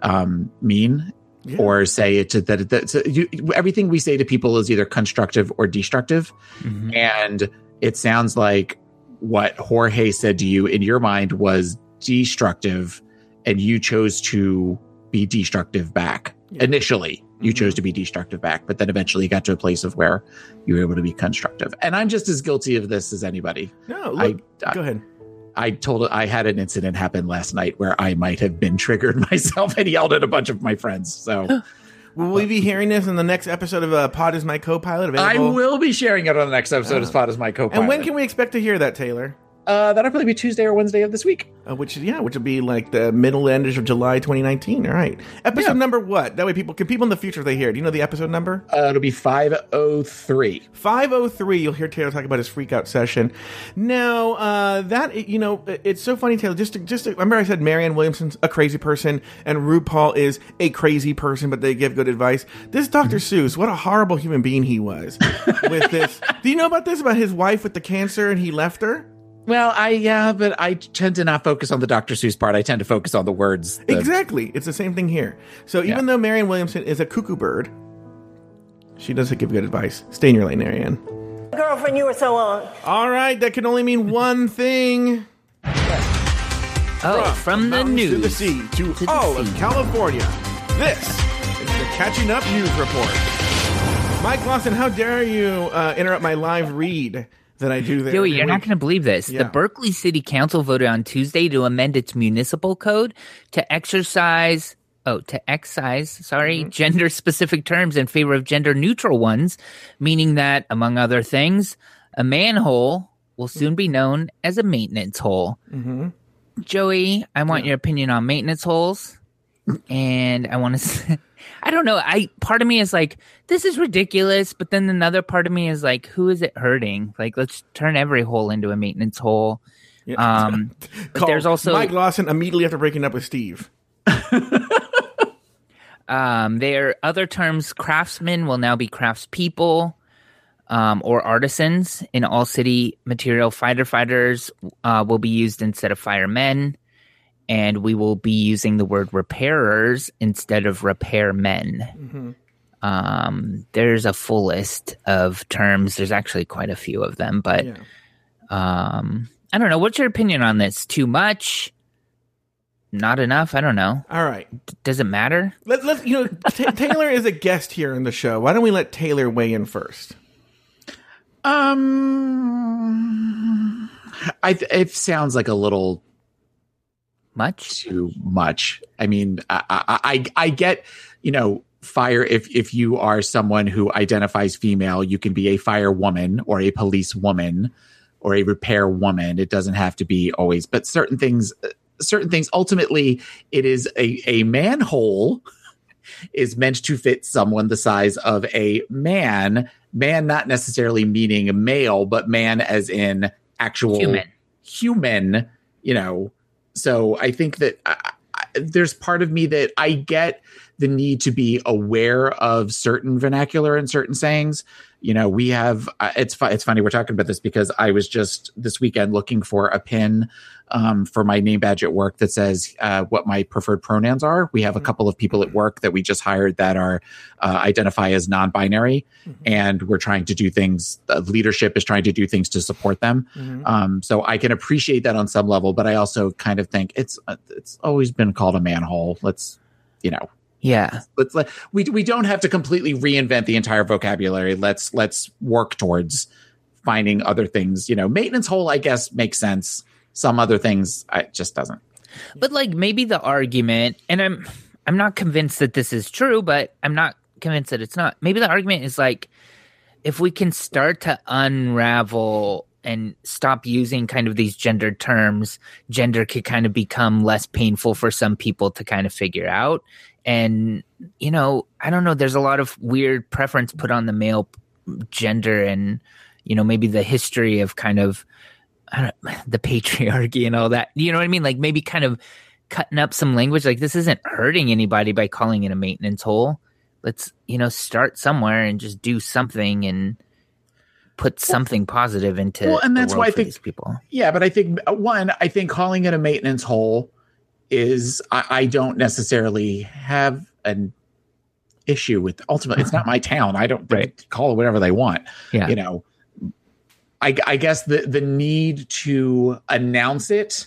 um, mean Yeah. or say it to that. that so you, everything we say to people is either constructive or destructive. Mhm. And it sounds like what Jorge said to you in your mind was destructive, and you chose to be destructive back. Yeah. Initially, you Mhm. chose to be destructive back, but then eventually got to a place of where you were able to be constructive. And I'm just as guilty of this as anybody. no, I, look, I go ahead. I told I had an incident happen last night where I might have been triggered myself and yelled at a bunch of my friends. So Will we be hearing this in the next episode of uh, Pod is My Co-Pilot? I will be sharing it on the next episode Oh. as Spot as my co-pilot. And when can we expect to hear that, Taylor? Uh, that'll probably be Tuesday or Wednesday of this week. Uh, which yeah, which will be like the middle end of July 2019. All right, episode Yeah. number what? That way, people can people in the future if they hear. it, Do you know the episode number? Uh, it'll be five oh three. 503 you'll hear taylor talk about his freak out session now uh that you know it's so funny taylor just to, just to, remember i said marianne williamson's a crazy person and rupaul is a crazy person but they give good advice this dr seuss what a horrible human being he was with this do you know about this about his wife with the cancer and he left her Well, I yeah, but I tend to not focus on the Dr. Seuss part. I tend to focus on the words. the- exactly it's the same thing here so even Yeah. though marianne williamson is a cuckoo bird she doesn't give good advice stay in your lane marianne Girlfriend, you were so on. all right that can only mean one thing Oh, from the mountains to the sea to, To the all of. California. This is the Catching Up News Report. Mike Lawson, how dare you uh, interrupt my live read that I do there? Joey, you're not going to believe this. Yeah. The Berkeley City Council voted on Tuesday to amend its municipal code to exercise, oh, to excise, sorry, Mm-hmm. gender specific terms in favor of gender neutral ones, meaning that, among other things, a manhole will soon be known as a maintenance hole. Mhm. Joey, I want your opinion on maintenance holes. And I want to, I don't know. I part of me is like, this is ridiculous, but then another part of me is like, who is it hurting? Like, let's turn every hole into a maintenance hole. Um, but there's also Mike Lawson immediately after breaking up with Steve. um, there other terms. Craftsmen will now be craftspeople. Um, or artisans in all city material fighter fighters uh, will be used instead of firemen and we will be using the word repairers instead of repairmen. Um, there's a full list of terms. There's actually quite a few of them, but Yeah. um, I don't know. What's your opinion on this? Too much? Not enough? I don't know. All right. D- does it matter? Let, let you know Ta Taylor is a guest here in the show. Why don't we let Taylor weigh in first? Um, I it sounds like a little Much? too much. I mean, I, I, I, I get, you know, fire. If if you are someone who identifies female, you can be a firewoman or a police woman or a repair woman. It doesn't have to be always, but certain things, uh, certain things. Ultimately, it is a a manhole is meant to fit someone the size of a man. Man, not necessarily meaning male, but man as in actual Human. human, you know. So I think that I, I, there's part of me that I get the need to be aware of certain vernacular and certain sayings. You know, we have uh, it's fu- it's funny we're talking about this because I was just this weekend looking for a pin um, for my name badge at work that says uh, what my preferred pronouns are. We have a couple of people at work that we just hired that are uh, identify as non-binary, and we're trying to do things. Uh, leadership is trying to do things to support them. Um, so I can appreciate that on some level, but I also kind of think it's uh, it's always been called a manhole. Let's you know Yeah. let's let we we don't have to completely reinvent the entire vocabulary. Let's let's work towards finding other things. You know, maintenance hole I guess makes sense. Some other things it just doesn't. But like maybe the argument, and I'm I'm not convinced that this is true, but I'm not convinced that it's not. Maybe the argument is like if we can start to unravel and stop using kind of these gendered terms, gender could kind of become less painful for some people to kind of figure out. And you know, I don't know. There's a lot of weird preference put on the male gender, and you know, maybe the history of kind of the patriarchy and all that. You know what I mean? Like maybe kind of cutting up some language. Like this isn't hurting anybody by calling it a maintenance hole. Let's you know start somewhere and just do something and put something positive into. Well, and that's why I think- these people. Yeah, but I think one, I think calling it a maintenance hole is I, I don't necessarily have an issue with. Ultimately, it's not my town. I don't Right. call it whatever they want. Yeah. You know, I, I guess the the need to announce it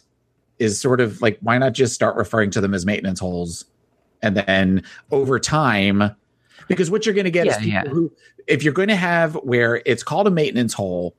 is sort of like why not just start referring to them as maintenance holes, and then over time, because what you're going to get is people yeah. who, if you're going to have where it's called a maintenance hole,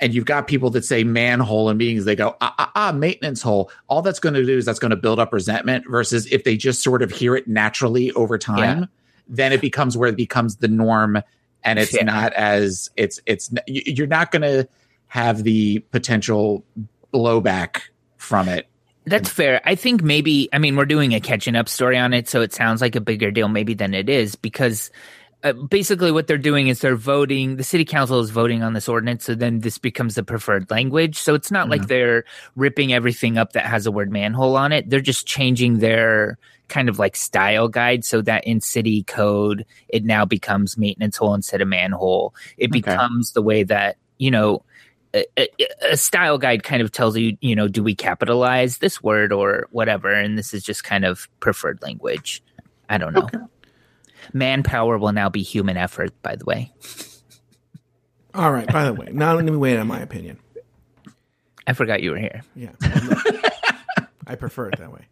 and you've got people that say manhole and meetings, they go, ah, ah, ah, maintenance hole. All that's going to do is that's going to build up resentment versus if they just sort of hear it naturally over time, Yeah. then it becomes where it becomes the norm and it's Yeah. not as it's, it's, you- you're not going to have the potential blowback from it. That's fair. I think maybe, I mean, we're doing a catching up story on it, so it sounds like a bigger deal maybe than it is because uh, basically what they're doing is they're voting, the city council is voting on this ordinance, so then this becomes the preferred language. So it's not like they're ripping everything up that has the word manhole on it. They're just changing their kind of like style guide so that in city code, it now becomes maintenance hole instead of manhole. It Okay. becomes the way that, you know, a, a, a style guide kind of tells you, you know, do we capitalize this word or whatever? And this is just kind of preferred language. I don't know. Manpower will now be human effort, by the way. All right. By the way, now let me in on my opinion. I forgot you were here. Yeah. I prefer it that way.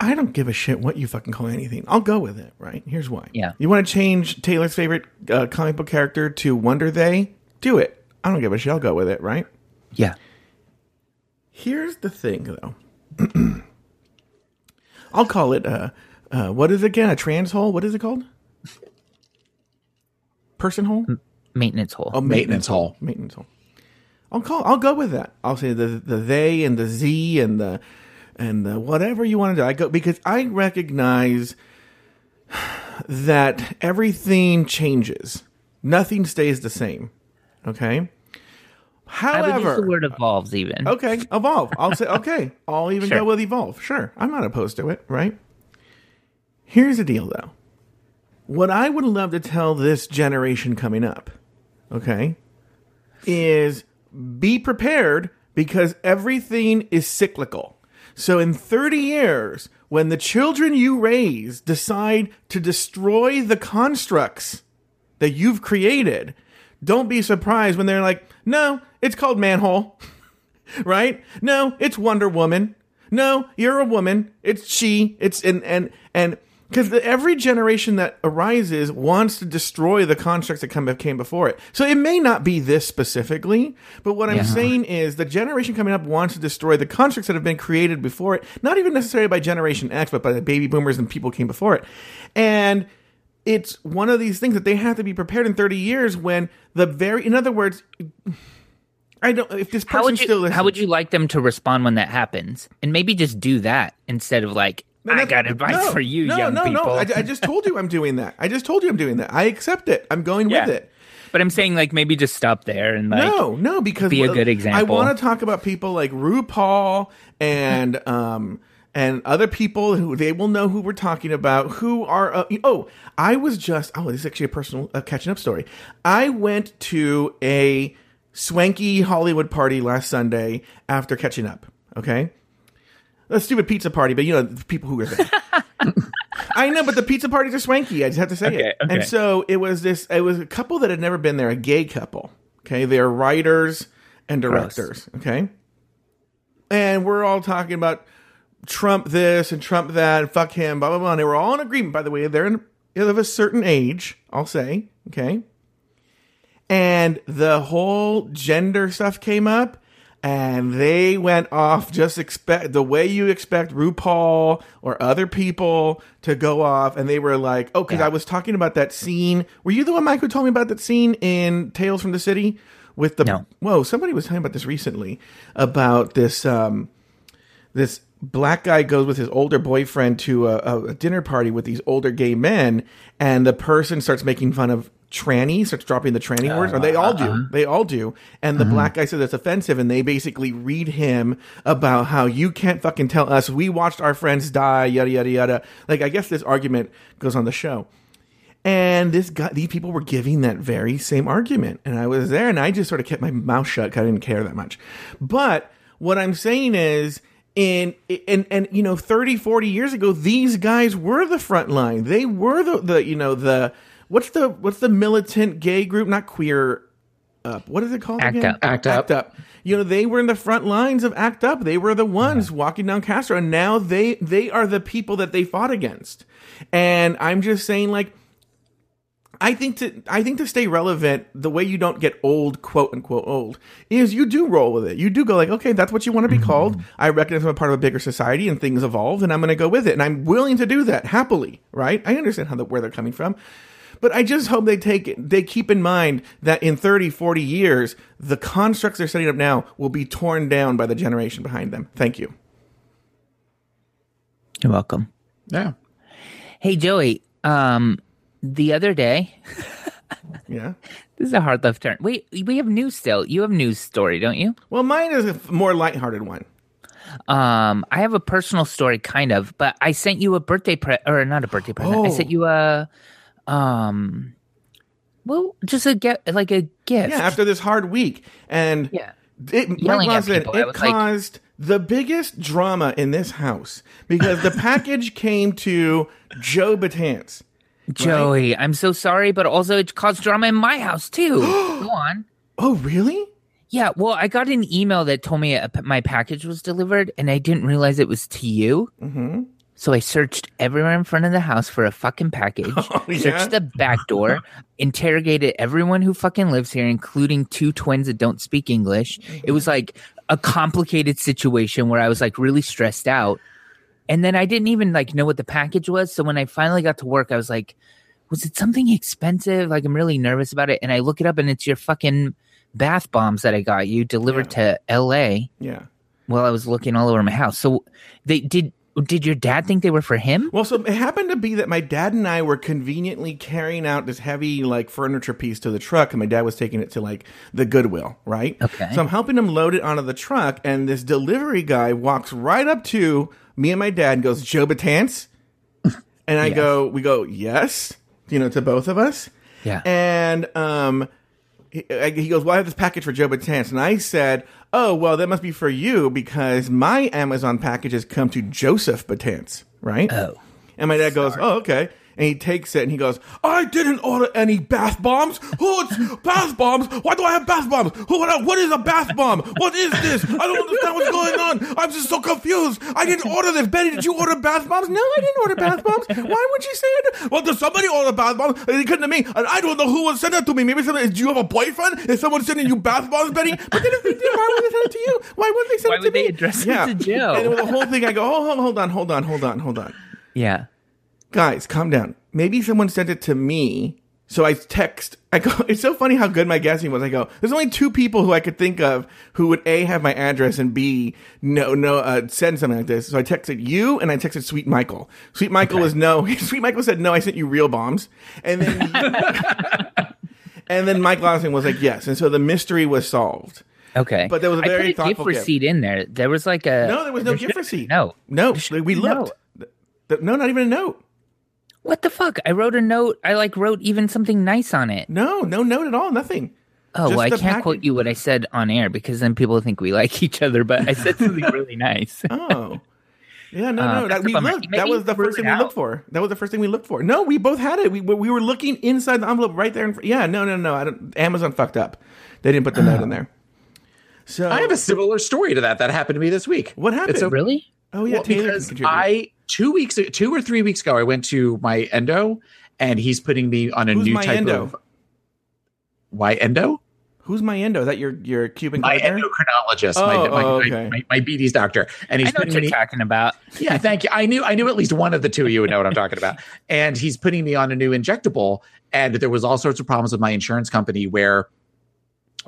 I don't give a shit what you fucking call anything. I'll go with it, right? Here's why. Yeah. You want to change Taylor's favorite uh, comic book character to Wonder They? Do it. I don't give a shit. I'll go with it, right? Yeah. Here's the thing, though. I'll call it, uh, uh, what is it again? A trans hole? What is it called? Person hole? Maintenance hole. Oh, Maintenance hole. Maintenance hole. I'll call. I'll go with that. I'll say the the they and the z and the and the whatever you want to do. I go because I recognize that everything changes. Nothing stays the same. Okay. I would use However, the word evolves even. Okay, evolve. I'll say okay. I'll even Sure. go with evolve. Sure, I'm not opposed to it. Right. Here's the deal, though. What I would love to tell this generation coming up, okay, is be prepared because everything is cyclical. So in 30 years, when the children you raise decide to destroy the constructs that you've created, don't be surprised when they're like, no, it's called manhole. right? No, it's Wonder Woman. No, you're a woman. It's she. It's and and and because every generation that arises wants to destroy the constructs that come came before it. So it may not be this specifically, but what I'm Yeah. saying is the generation coming up wants to destroy the constructs that have been created before it. Not even necessarily by Generation X, but by the baby boomers and people came before it. And it's one of these things that they have to be prepared in 30 years when the very in other words I don't if this person How would you still how would you like them to respond when that happens? And maybe just do that instead of like No, I got advice no, for you, no, young no, people. No, I, I just told you I'm doing that. I just told you I'm doing that. I accept it. I'm going Yeah. with it. but I'm saying like maybe just stop there and like no, no, because be a good I want to talk about people like RuPaul and um and other people who they will know who we're talking about. Who are uh, oh, I was just oh, this is actually a personal uh, catching up story. I went to a swanky Hollywood party last Sunday after catching up. Okay, a stupid pizza party, but you know the people who were there. I know, but the pizza parties are swanky. I just have to say Okay, it. okay. And so it was this. It was a couple that had never been there, a gay couple. Okay, they're writers and Gross. directors. Okay, and we're all talking about Trump this and Trump that, and fuck him, blah blah blah. And they were all in agreement. By the way, they're in, of a certain age. I'll say. Okay, and the whole gender stuff came up and they went off just expect the way you expect RuPaul or other people to go off and they were like oh because Yeah. I was talking about that scene were you the one Mike who told me about that scene in Tales from the City with the No. whoa somebody was talking about this recently about this um this black guy goes with his older boyfriend to a, a, a dinner party with these older gay men, and the person starts making fun of tranny, starts dropping the tranny words, or they all do. Uh-huh. They all do. And the mm-hmm. black guy says it's offensive, and they basically read him about how you can't fucking tell us we watched our friends die, yada yada yada. Like I guess this argument goes on the show. And this guy, these people were giving that very same argument. And I was there and I just sort of kept my mouth shut 'cause I didn't care that much. But what I'm saying is, in, and, and, you know, 30, 40 years ago, these guys were the front line. They were the, the, you know, the, what's the, what's the militant gay group? Not queer up. What is it called Act again? Up. Act Up. Act Up. You know, they were in the front lines of Act Up. They were the ones walking down Castro, and now they they are the people that they fought against. And I'm just saying, like, I think to I think to stay relevant, the way you don't get old, quote unquote old, is you do roll with it. You do go like, okay, that's what you want to be mm-hmm. called. I recognize I'm a part of a bigger society and things evolve, and I'm going to go with it, and I'm willing to do that happily. Right? I understand how the, where they're coming from. But I just hope they take they keep in mind that in 30, 40 years, the constructs they're setting up now will be torn down by the generation behind them. Thank you. You're welcome. Yeah. Hey Joey, um the other day Yeah. this is a hard left turn. Wait, we have news still. You have news story, don't you? Well, mine is a more lighthearted one. Um, I have a personal story, kind of, but I sent you a birthday pre or not a birthday present. I Oh. sent you a, um, well, just a get like a gift. Yeah, after this hard week. And Yeah. it, Yelling like Ross said, people. It was like- caused the biggest drama in this house because the package came to Joe Batance. Joey, I'm so sorry, but also it caused drama in my house too. Go on. Oh, really? Yeah, well, I got an email that told me a, my package was delivered, and I didn't realize it was to you. Mm-hmm. So I searched everywhere in front of the house for a fucking package. Oh, yeah? Searched the back door, interrogated everyone who fucking lives here, including two twins that don't speak English. It was mm-hmm. like a complicated situation where I was like really stressed out. And then I didn't even like know what the package was. So when I finally got to work, I was like, was it something expensive? Like I'm really nervous about it. And I look it up and it's your fucking bath bombs that I got you delivered to LA Yeah. while I was looking all over my house. So they did Did your dad think they were for him? Well, so it happened to be that my dad and I were conveniently carrying out this heavy like furniture piece to the truck, and my dad was taking it to like the Goodwill, right? Okay. So I'm helping him load it onto the truck, and this delivery guy walks right up to me and my dad and goes, "Joe Batance," and I go, "We go, yes," you know, to both of us. Yeah. And um, he, he goes, "Well, I have this package for Joe Batance," and I said, "Oh, well, that must be for you because my Amazon packages come to Joseph Batance, right?" Oh. And my dad goes, "Oh, okay." And he takes it and he goes, "I didn't order any bath bombs. It's bath bombs. Why do I have bath bombs? Who- What, what is a bath bomb? What is this? I don't understand what's going on. I'm just so confused. I didn't order this. Betty, did you order bath bombs? No, I didn't order bath bombs. Why would you say it? Well, did somebody order bath bombs? And he couldn't to me, and I don't know who would send that to me. Maybe somebody. Do you have a boyfriend? Is someone sending you bath bombs, Betty? But then if they did, why would they send it to you? Why would they send Why it to me? Why would me? they address it to Joe? And the whole thing, I go, oh, hold, hold on, hold on, hold on, hold on Yeah. Guys, calm down. Maybe someone sent it to me. So I text. I go. It's so funny how good my guessing was. I go. There's only two people who I could think of who would a have my address and b no no uh, send something like this. So I texted you and I texted Sweet Michael. Sweet Michael was no. Sweet Michael said no. I sent you real bombs. And then and then Mike Lawson was like yes. And so the mystery was solved. Okay. But there was a very put a thoughtful gift. receipt in there. There was like a No, there was no there gift receipt. No. no. We looked. No, not even a note. What the fuck? I wrote a note. I like wrote even something nice on it. No, no note at all. Nothing. Oh, Just well, I can't package. quote you what I said on air because then people think we like each other. But I said something really nice. Oh. Yeah, no, Uh, no. that's That, we looked. That was the first thing wrote we looked for. That was the first thing we looked for. No, we both had it. We were- we were looking inside the envelope right there. In, fr- yeah, no, no, no. I don't, Amazon fucked up. They didn't put the note in there. So I have a similar story to that that happened to me this week. What happened? It's a- really? oh yeah, Well, Taylor because. I two weeks two or three weeks ago I went to my endo and he's putting me on a Who's new my type endo? of why endo? Who's my endo? Is that your your Cuban My gardener? endocrinologist, Oh, my, my, oh, my- okay. my, my BD's doctor, and I he's know what you're me. talking about. Yeah, thank you. I knew I knew at least one of the two of you would know what I'm talking about. And he's putting me on a new injectable, and there was all sorts of problems with my insurance company where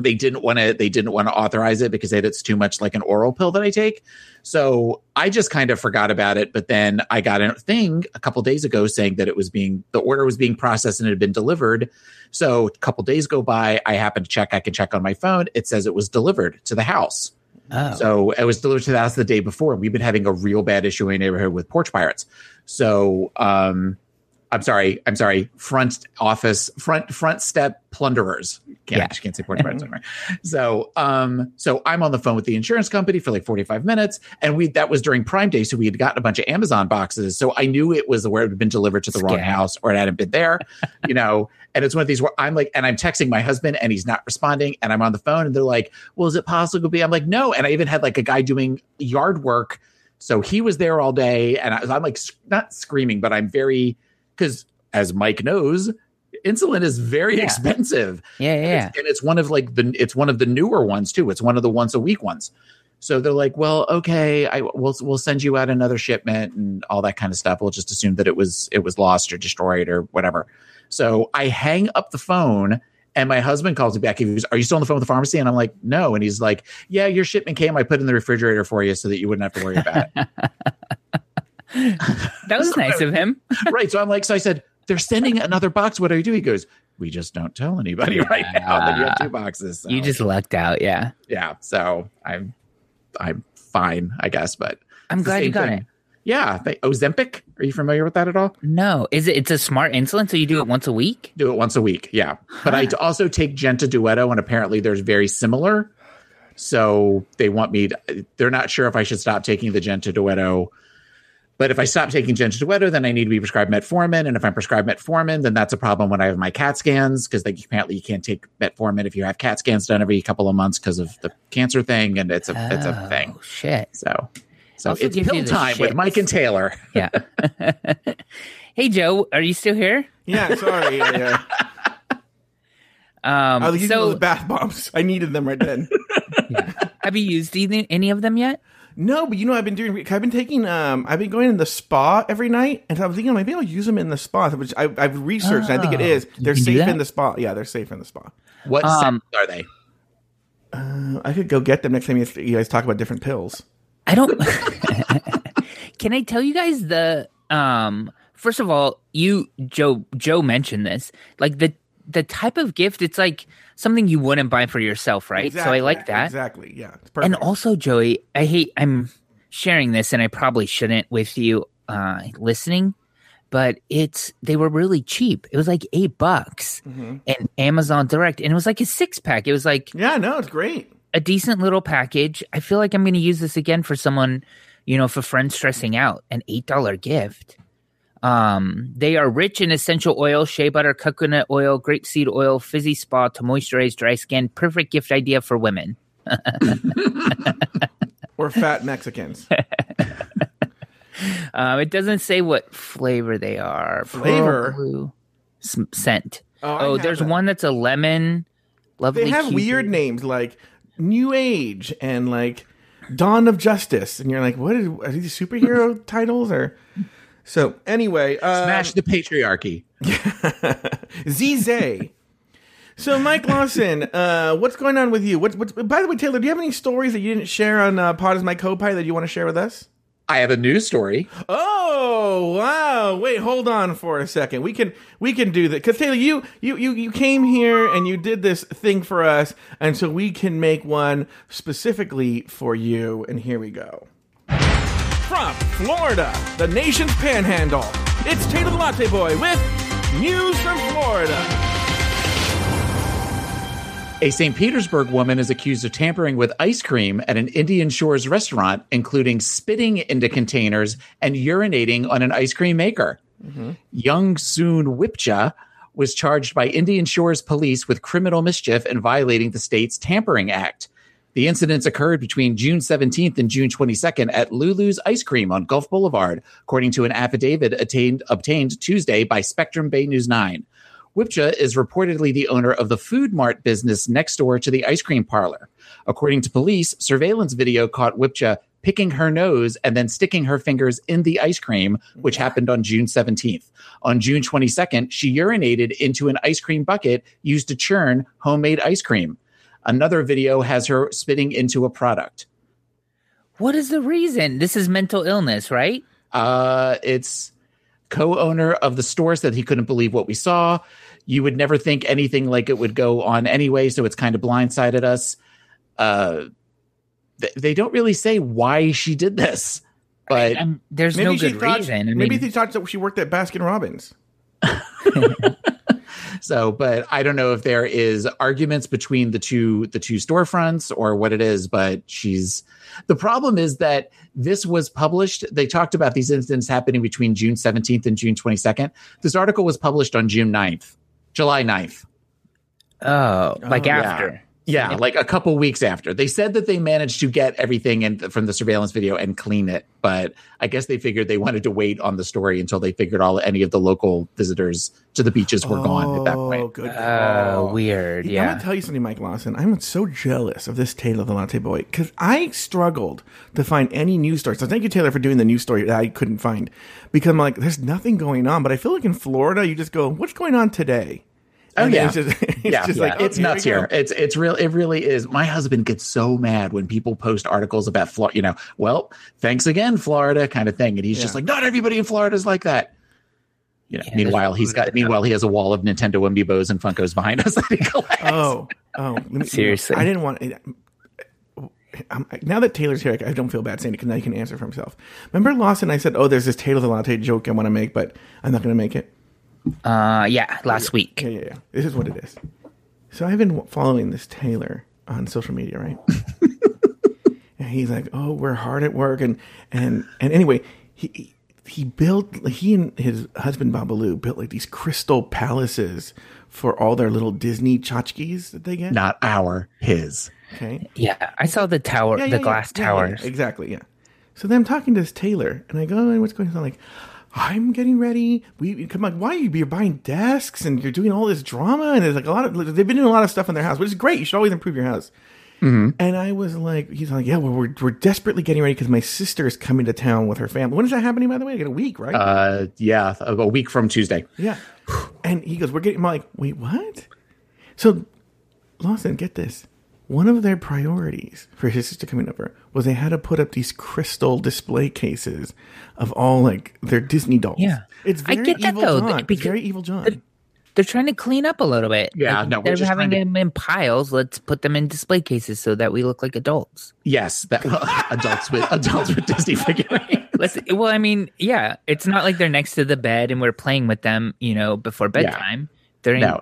they didn't want to they didn't want to authorize it because they, it's too much like an oral pill that I take. So I just kind of forgot about it. But then I got a thing a couple days ago saying that it was being the order was being processed and it had been delivered. So a couple days go by, I happen to check. I can check on my phone. It says it was delivered to the house. Oh, So it was delivered to the house the day before. We've been having a real bad issue in the neighborhood with porch pirates. So um I'm sorry, I'm sorry, front office, front front step plunderers. Can't, Yeah. I can't say porch pirates anymore. So um so I'm on the phone with the insurance company for like 45 minutes. And we that was during Prime Day. So we had gotten a bunch of Amazon boxes. So I knew it was where it had been delivered to the wrong house or it hadn't been there, you know. And it's one of these where I'm like, and I'm texting my husband and he's not responding. And I'm on the phone and they're like, well, is it possible to be? I'm like, no. And I even had like a guy doing yard work. So he was there all day. And I, I'm like, not screaming, but I'm very, because as Mike knows, insulin is very Yeah. expensive. yeah, And yeah. it's- And it's one of like the, it's one of the newer ones too. It's one of the once a week ones. So they're like, well, okay, I we'll we'll send you out another shipment and all that kind of stuff. We'll just assume that it was it was lost or destroyed or whatever. So I hang up the phone and my husband calls me back. He goes, Are you still on the phone with the pharmacy? And I'm like, No. And he's like, Yeah, your shipment came. I put it in the refrigerator for you so that you wouldn't have to worry about it. That was nice of him. right. So I'm like, So I said, They're sending another box. What do I do? He goes, We just don't tell anybody right now that you have two boxes. So, You just lucked out. Yeah. yeah. So I'm, I'm fine, I guess. But I'm glad you got thing. it. Yeah. They, Ozempic. Are you familiar with that at all? No, is it? It's a smart insulin, so you do it once a week. do it once a week. Yeah. But I also take Jentadueto, and apparently there's very similar. So they want me to, they're not sure if I should stop taking the Jentadueto. But if I stop taking Jentadueto, then I need to be prescribed metformin. And if I'm prescribed metformin, then that's a problem when I have my CAT scans because like apparently you can't take metformin if you have CAT scans done every couple of months because of the cancer thing. And it's a, it's a Oh, thing. Shit. So, so Also it's gives you pill the time with. Mike and Taylor. Yeah. hey, Joe, are you still here? yeah, sorry. yeah, yeah. Um, I was using so, those bath bombs. I needed them right then. have you used any, any of them yet? No, but you know I've been doing. I've been taking. Um, I've been going in the spa every night, and so I'm thinking maybe I'll use them in the spa. Which I, I've researched. and I think it Oh, is. you They're safe in the spa. Yeah, they're safe in the spa. What Um, are they? Uh, I could go get them next time you, you guys talk about different pills. I don't. can I tell you guys the um first of all, you Joe Joe mentioned this. Like the the type of gift, it's like something you wouldn't buy for yourself, right? Exactly, So I like that. Exactly. Yeah. It's And also, Joey, I hate I'm sharing this and I probably shouldn't with you uh listening, but it's they were really cheap. It was like eight bucks Mhm. and Amazon Direct, and it was like a six pack. It was like Yeah. No, it's great. a decent little package. I feel like I'm going to use this again for someone, you know, if a friend's stressing out, an eight dollar gift. Um, they are rich in essential oil, shea butter, coconut oil, grapeseed oil, fizzy spa to moisturize dry skin. Perfect gift idea for women. Or fat Mexicans. Um, it doesn't say what flavor they are. Flavor? blue s- scent. Oh, Oh, there's that. one that's a lemon. Lovely. They have weird names like New Age and like Dawn of Justice, and you're like, what is are these superhero titles or? So anyway, um, Smash the patriarchy. Zize. So Mike Lawson, uh, what's going on with you? What's, what's by the way, Taylor? Do you have any stories that you didn't share on uh, Pod is my co-pilot that you want to share with us? I have a news story. Oh wow! Wait, hold on for a second. We can we can do that because Taylor, you you you you came here and you did this thing for us, and so we can make one specifically for you. And here we go. From Florida, the nation's panhandle, it's Taylor the Latte Boy with news from Florida. A St. Petersburg woman is accused of tampering with ice cream at an Indian Shores restaurant, including spitting into containers and urinating on an ice cream maker. Mm-hmm. Young Soon Whipcha was charged by Indian Shores police with criminal mischief and violating the state's Tampering Act. The incidents occurred between June 17th and June 22nd at Lulu's Ice Cream on Gulf Boulevard, according to an affidavit attained, obtained Tuesday by Spectrum Bay News 9. Whipcha is reportedly the owner of the Food Mart business next door to the ice cream parlor. According to police, surveillance video caught Whipcha picking her nose and then sticking her fingers in the ice cream, which happened on June 17th. On June 22nd, she urinated into an ice cream bucket used to churn homemade ice cream. Another video has her spitting into a product. What is the reason? This is mental illness, right? Uh, it's co-owner of the store said he couldn't believe what we saw. You would never think anything like it would go on anyway, so it's kind of blindsided us. Uh, th- they don't really say why she did this, but Um, there's Maybe no she good thought reason. I maybe mean, they thought that she worked at Baskin Robbins. so but I don't know if there is arguments between the two the two storefronts or what it is, but she's the problem is that this was published. They talked about these incidents happening between June 17th and June 22nd. This article was published on June 9th, July 9th. oh, like Oh, after. Yeah, like a couple weeks after. They said that they managed to get everything in from the surveillance video and clean it, but I guess they figured they wanted to wait on the story until they figured all any of the local visitors to the beaches were gone at that Oh, point. good. Oh, call. weird. I'm gonna tell you something, Mike Lawson. I'm so jealous of this tale of the Latte Boy because I struggled to find any news stories. So thank you, Taylor, for doing the news story that I couldn't find because I'm like, there's nothing going on. But I feel like in Florida, you just go, what's going on today? Oh And yeah, it's just, it's yeah, just yeah. like oh, it's here nuts here. It's it's real. It really is. My husband gets so mad when people post articles about Florida. You know, well, thanks again, Florida, kind of thing, and he's just like, not everybody in Florida is like that. You know, Yeah, meanwhile, he's got. Meanwhile, he has a wall of Nintendo Amiibos and Funkos behind us that he collects. Oh, oh, let me, Seriously. I didn't want. I'm, now that Taylor's here, I don't feel bad saying it because now he can answer for himself. Remember Lawson? I said, "Oh, there's this Taylor the Latte joke I want to make, but I'm not going to make it." Uh, yeah, last week. Yeah, yeah, yeah. This is what it is. So I've been following this Taylor on social media, right? and he's like, "Oh, we're hard at work," and and and anyway, he he built he and his husband Babalu built like these crystal palaces for all their little Disney tchotchkes that they get. Not our, his. Okay, Yeah, I saw the tower, Yeah, the yeah, yeah. glass Yeah, yeah, towers. yeah. Exactly, yeah. So then I'm talking to this Taylor, and I go, "Oh, what's going on? Like, I'm getting ready. We come on. Why are you? You're buying desks, and you're doing all this drama, and there's like a lot of. They've been doing a lot of stuff in their house, which is great. You should always improve your house. And I was like, he's like, yeah, well, we're we're desperately getting ready because my sister is coming to town with her family. When is that happening? By the way, like in a week, right? Uh, yeah, a a week from Tuesday. Yeah. And he goes, We're getting, I'm like, Wait, what? So, Lawson, get this. One of their priorities for his sister coming over was they had to put up these crystal display cases of all like their Disney dolls. Yeah. it's I very get that, evil though, John. It's because- very evil John. They're trying to clean up a little bit. Yeah, Like, no, we're they're just having trying to- them in piles. Let's put them in display cases so that we look like adults. Yes, that adults with adults with Disney figurines. Let's. Well, I mean, yeah, it's not like they're next to the bed and we're playing with them. You know, before bedtime. They're in, No.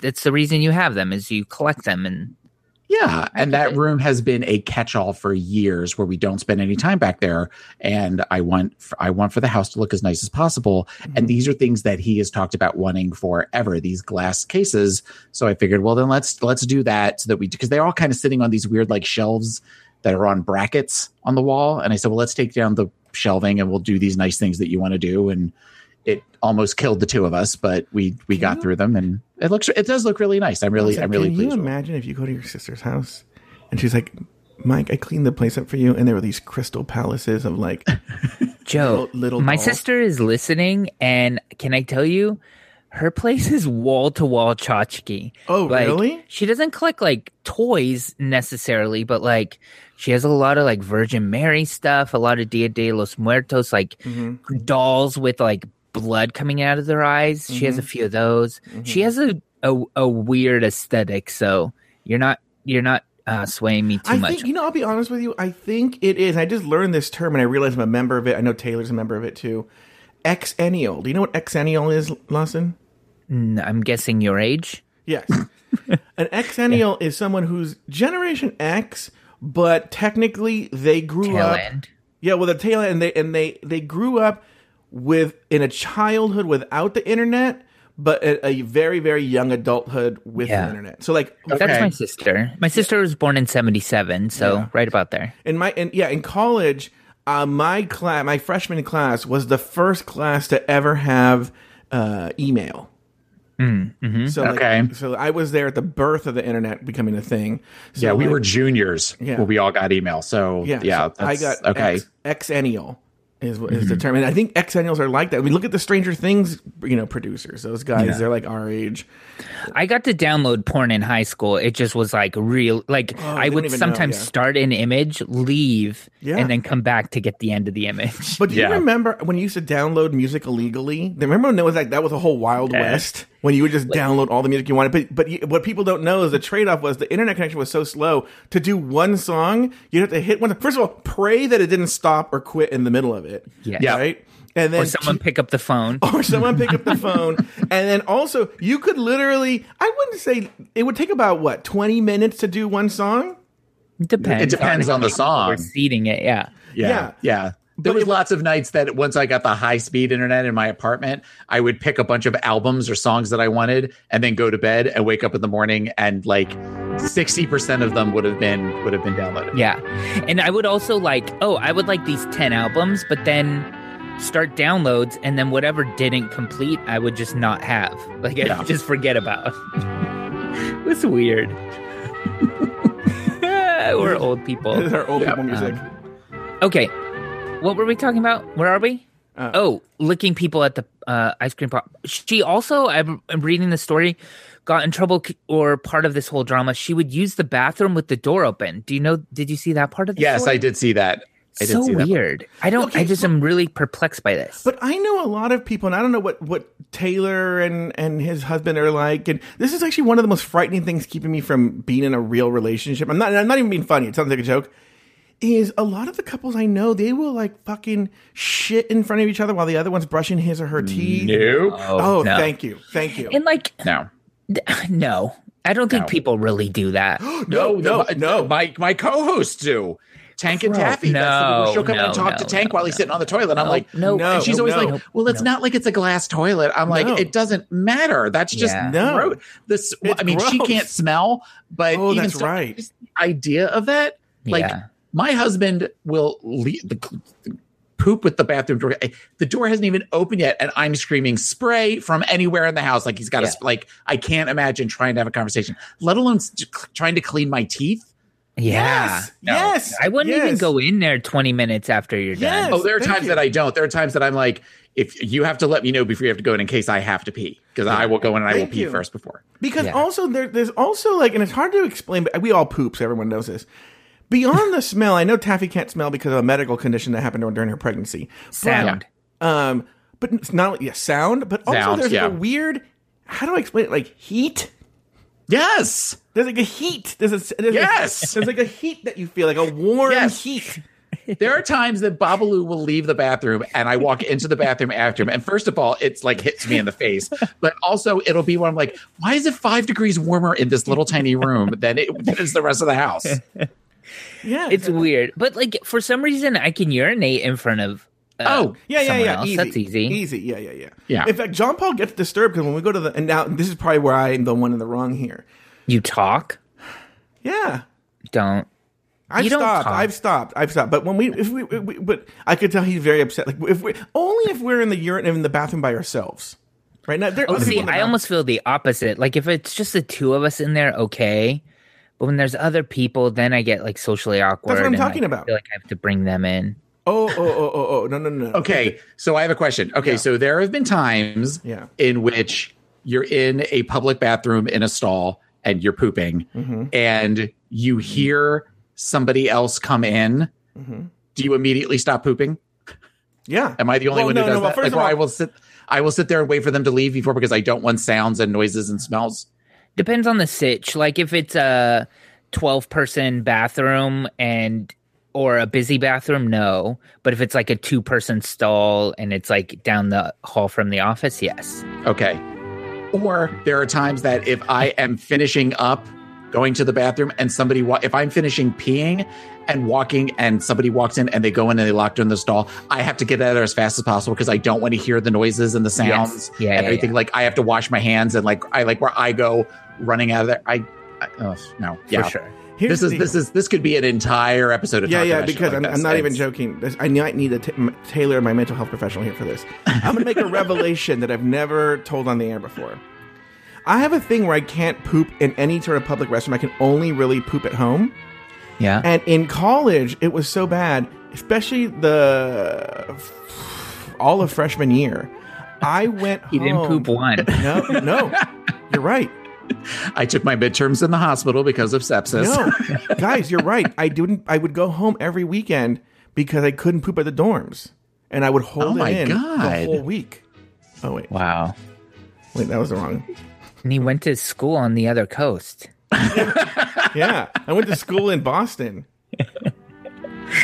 That's the reason you have them is you collect them and Yeah, uh, and that room has been a catch-all for years, where we don't spend any time back there. And I want, for, I want for the house to look as nice as possible. And these are things that he has talked about wanting forever. These glass cases. So I figured, well, then let's let's do that so that we because they're all kind of sitting on these weird like shelves that are on brackets on the wall. And I said, well, let's take down the shelving and we'll do these nice things that you want to do. And it almost killed the two of us, but we we got through them, and it looks it does look really nice. I'm really Also, I'm really Can pleased. you imagine if you go to your sister's house and she's like, "Mike, I cleaned the place up for you," and there were these crystal palaces of like, Joe, Little- little my dolls. sister is listening, and can I tell you, her place is wall to wall tchotchke. Oh, Like, really? She doesn't collect like toys necessarily, but like she has a lot of like Virgin Mary stuff, a lot of Dia de los Muertos, like Mm-hmm. dolls with like blood coming out of their eyes. She Mm-hmm. has a few of those. She has a, a a weird aesthetic, so you're not you're not uh, swaying me too I much. think you know. I'll be honest with you. I think it is. I just learned this term, and I realized I'm a member of it. I know Taylor's a member of it too. Exennial. Do you know what exennial is, Lawson? I'm guessing your age. Yes. An exennial is someone who's Generation X, but technically they grew Tail up. end. Yeah, well, the tail end, and they and they they grew up with in a childhood without the internet, but a, a very very young adulthood with Yeah. the internet. So like That's my sister. My sister was born in '77, so Yeah. right about there. in my and yeah in college, uh, my class, my freshman class was the first class to ever have uh, email. So like, Okay. so I was there at the birth of the internet becoming a thing. So Yeah, we like- were juniors Yeah. when we all got email. So Yeah, yeah, so I got okay. X, exennial is what is Mm-hmm. the term, and I think exennials are like that. I mean, look at the Stranger Things, you know, producers. Those guys, they're like our age. I got to download porn in high school. It just was like real. Like Oh, they I would even know, sometimes yeah. start an image, leave, Yeah. and then come back to get the end of the image. But do you remember when you used to download music illegally? Remember when it was like that was a whole Wild Yeah. West when you would just download all the music you wanted. But but you, what people don't know is the trade off was the internet connection was so slow. To do one song, you'd have to hit one. First of all, pray that it didn't stop or quit in the middle of it. Yeah. Yeah. Right. And then or someone pick up the phone. or someone pick up the phone and then also you could literally i wouldn't say it would take about what 20 minutes to do one song It depends. It depends on the song. We're seeding it. Yeah. Yeah, Yeah. yeah. There was lots of nights that once I got the high speed internet in my apartment, I would pick a bunch of albums or songs that I wanted, and then go to bed and wake up in the morning, and like sixty percent of them would have been would have been downloaded. Yeah. And I would also like, oh, I would like these 10 albums, but then start downloads and then whatever didn't complete, I would just not have. Like I Yeah. just forget about. it's weird. We're old people. this is our old Yeah. people music Okay. What were we talking about? Where are we? Uh, oh, licking people at the uh, ice cream pop. She also, I'm, I'm reading the story, got in trouble or part of this whole drama. She would use the bathroom with the door open. Do you know? Did you see that part of the Yes, story? I did see that. I so see that. weird. I don't. Okay, I just but- am really perplexed by this. but i know a lot of people and i don't know what what taylor and and his husband are like and this is actually one of the most frightening things keeping me from being in a real relationship i'm not i'm not even being funny it sounds like a joke is a lot of the couples I know, they will like fucking shit in front of each other while the other one's brushing his or her teeth. No, oh, oh, no. thank you. Thank you. and like, no, no, I don't think No. people really do that. no, no, the- no. My my co-hosts do. Tank and Bro, Taffy. No, she'll come in and no, talk to Tank no, while he's no. sitting on the toilet. I'm like, no, No. and she's always no. like, "Well, it's not like it's a glass toilet." I'm like, "It doesn't matter. That's just Yeah. No. gross. This. It's I mean, she can't smell, but Oh, even that's so, right. just the idea of that, like, Yeah. My husband will leave the, the poop with the bathroom door. The door hasn't even opened yet, and I'm screaming spray from anywhere in the house. Like he's got Yeah. a like. I can't imagine trying to have a conversation, let alone s- trying to clean my teeth. Yeah. Yes, No, yes, I wouldn't even go in there 20 minutes after you're Yes. done. Oh, there are Thank times you. that I don't. There are times that I'm like, if you have to let me know before you have to go in in case I have to pee, because I will go in and I will pee you. first before. Because Yeah. also there, there's also like, and it's hard to explain, but we all poop, so everyone knows this. Beyond the smell, I know Taffy can't smell because of a medical condition that happened to her during her pregnancy. Sound. Um, but it's not only yeah, sound, but also Sound, there's yeah. like a weird. How do I explain it? Like heat. Yes. There's like a heat. There's a there's Yes. A, there's like a heat that you feel, like a warm Yes. heat. There are times that Babalu will leave the bathroom and I walk into the bathroom after him. And first of all, it's like hits me in the face. But also it'll be when I'm like, why is it five degrees warmer in this little tiny room than it than is the rest of the house? Yeah, It's weird. But like for some reason I can urinate in front of uh, Oh, Yeah, yeah, yeah. else. Easy. That's easy. Easy. Yeah, yeah, yeah. Yeah. In fact, John Paul gets disturbed because when we go to the and now this is probably where I'm the one in the wrong here. You talk? Yeah. Don't. I've stopped. talk. I've stopped. I've stopped. But when we, if we, we, but I could tell he's very upset. Like if we, only if we're in the urine in the bathroom by ourselves, right now. There Oh, see, I almost feel the opposite. Like if it's just the two of us in there, okay. But when there's other people, then I get like socially awkward. That's what I'm and talking I about. feel like I have to bring them in. Oh, oh, oh, oh, oh, no, no, no. no. Okay, so I have a question. Okay, so there have been times Yeah. in which you're in a public bathroom in a stall and you're pooping Mm-hmm. and you hear somebody else come in. Mm-hmm. Do you immediately stop pooping? Yeah. Am I the only Well, one no, who does no, well, that? first Like, of all- I will sit I will sit there and wait for them to leave before because I don't want sounds and noises and smells. Depends on the sitch. Like if it's a 12 person bathroom and or a busy bathroom, no. But if it's like a two person stall and it's like down the hall from the office, yes. Okay. Or there are times that if I am finishing up going to the bathroom and somebody wa- if I'm finishing peeing and walking and somebody walks in and they go in and they lock in the stall, I have to get out of there as fast as possible because I don't want to hear the noises and the sounds Yeah, and yeah, everything. yeah. Like I have to wash my hands and like I like where I go running out of there. I, I oh, no, yeah. For sure. Here's This is the this is this could be an entire episode of Yeah, Talk yeah, because like I'm. I'm not even It's- joking. This- I might need to t- m- tailor my mental health professional here for this. I'm going to make a revelation that I've never told on the air before. I have a thing where I can't poop in any sort of public restroom. I can only really poop at home. Yeah. And in college, it was so bad, especially the all of freshman year. I went. You didn't poop one. No, no, you're right. I took my midterms in the hospital because of sepsis. No, guys, you're right. I didn't. I would go home every weekend because I couldn't poop at the dorms, and I would hold Oh my it in the God. whole week. Oh wait, Wow. wait, that was the wrong. And he went to school on the other coast. Yeah, I went to school in Boston.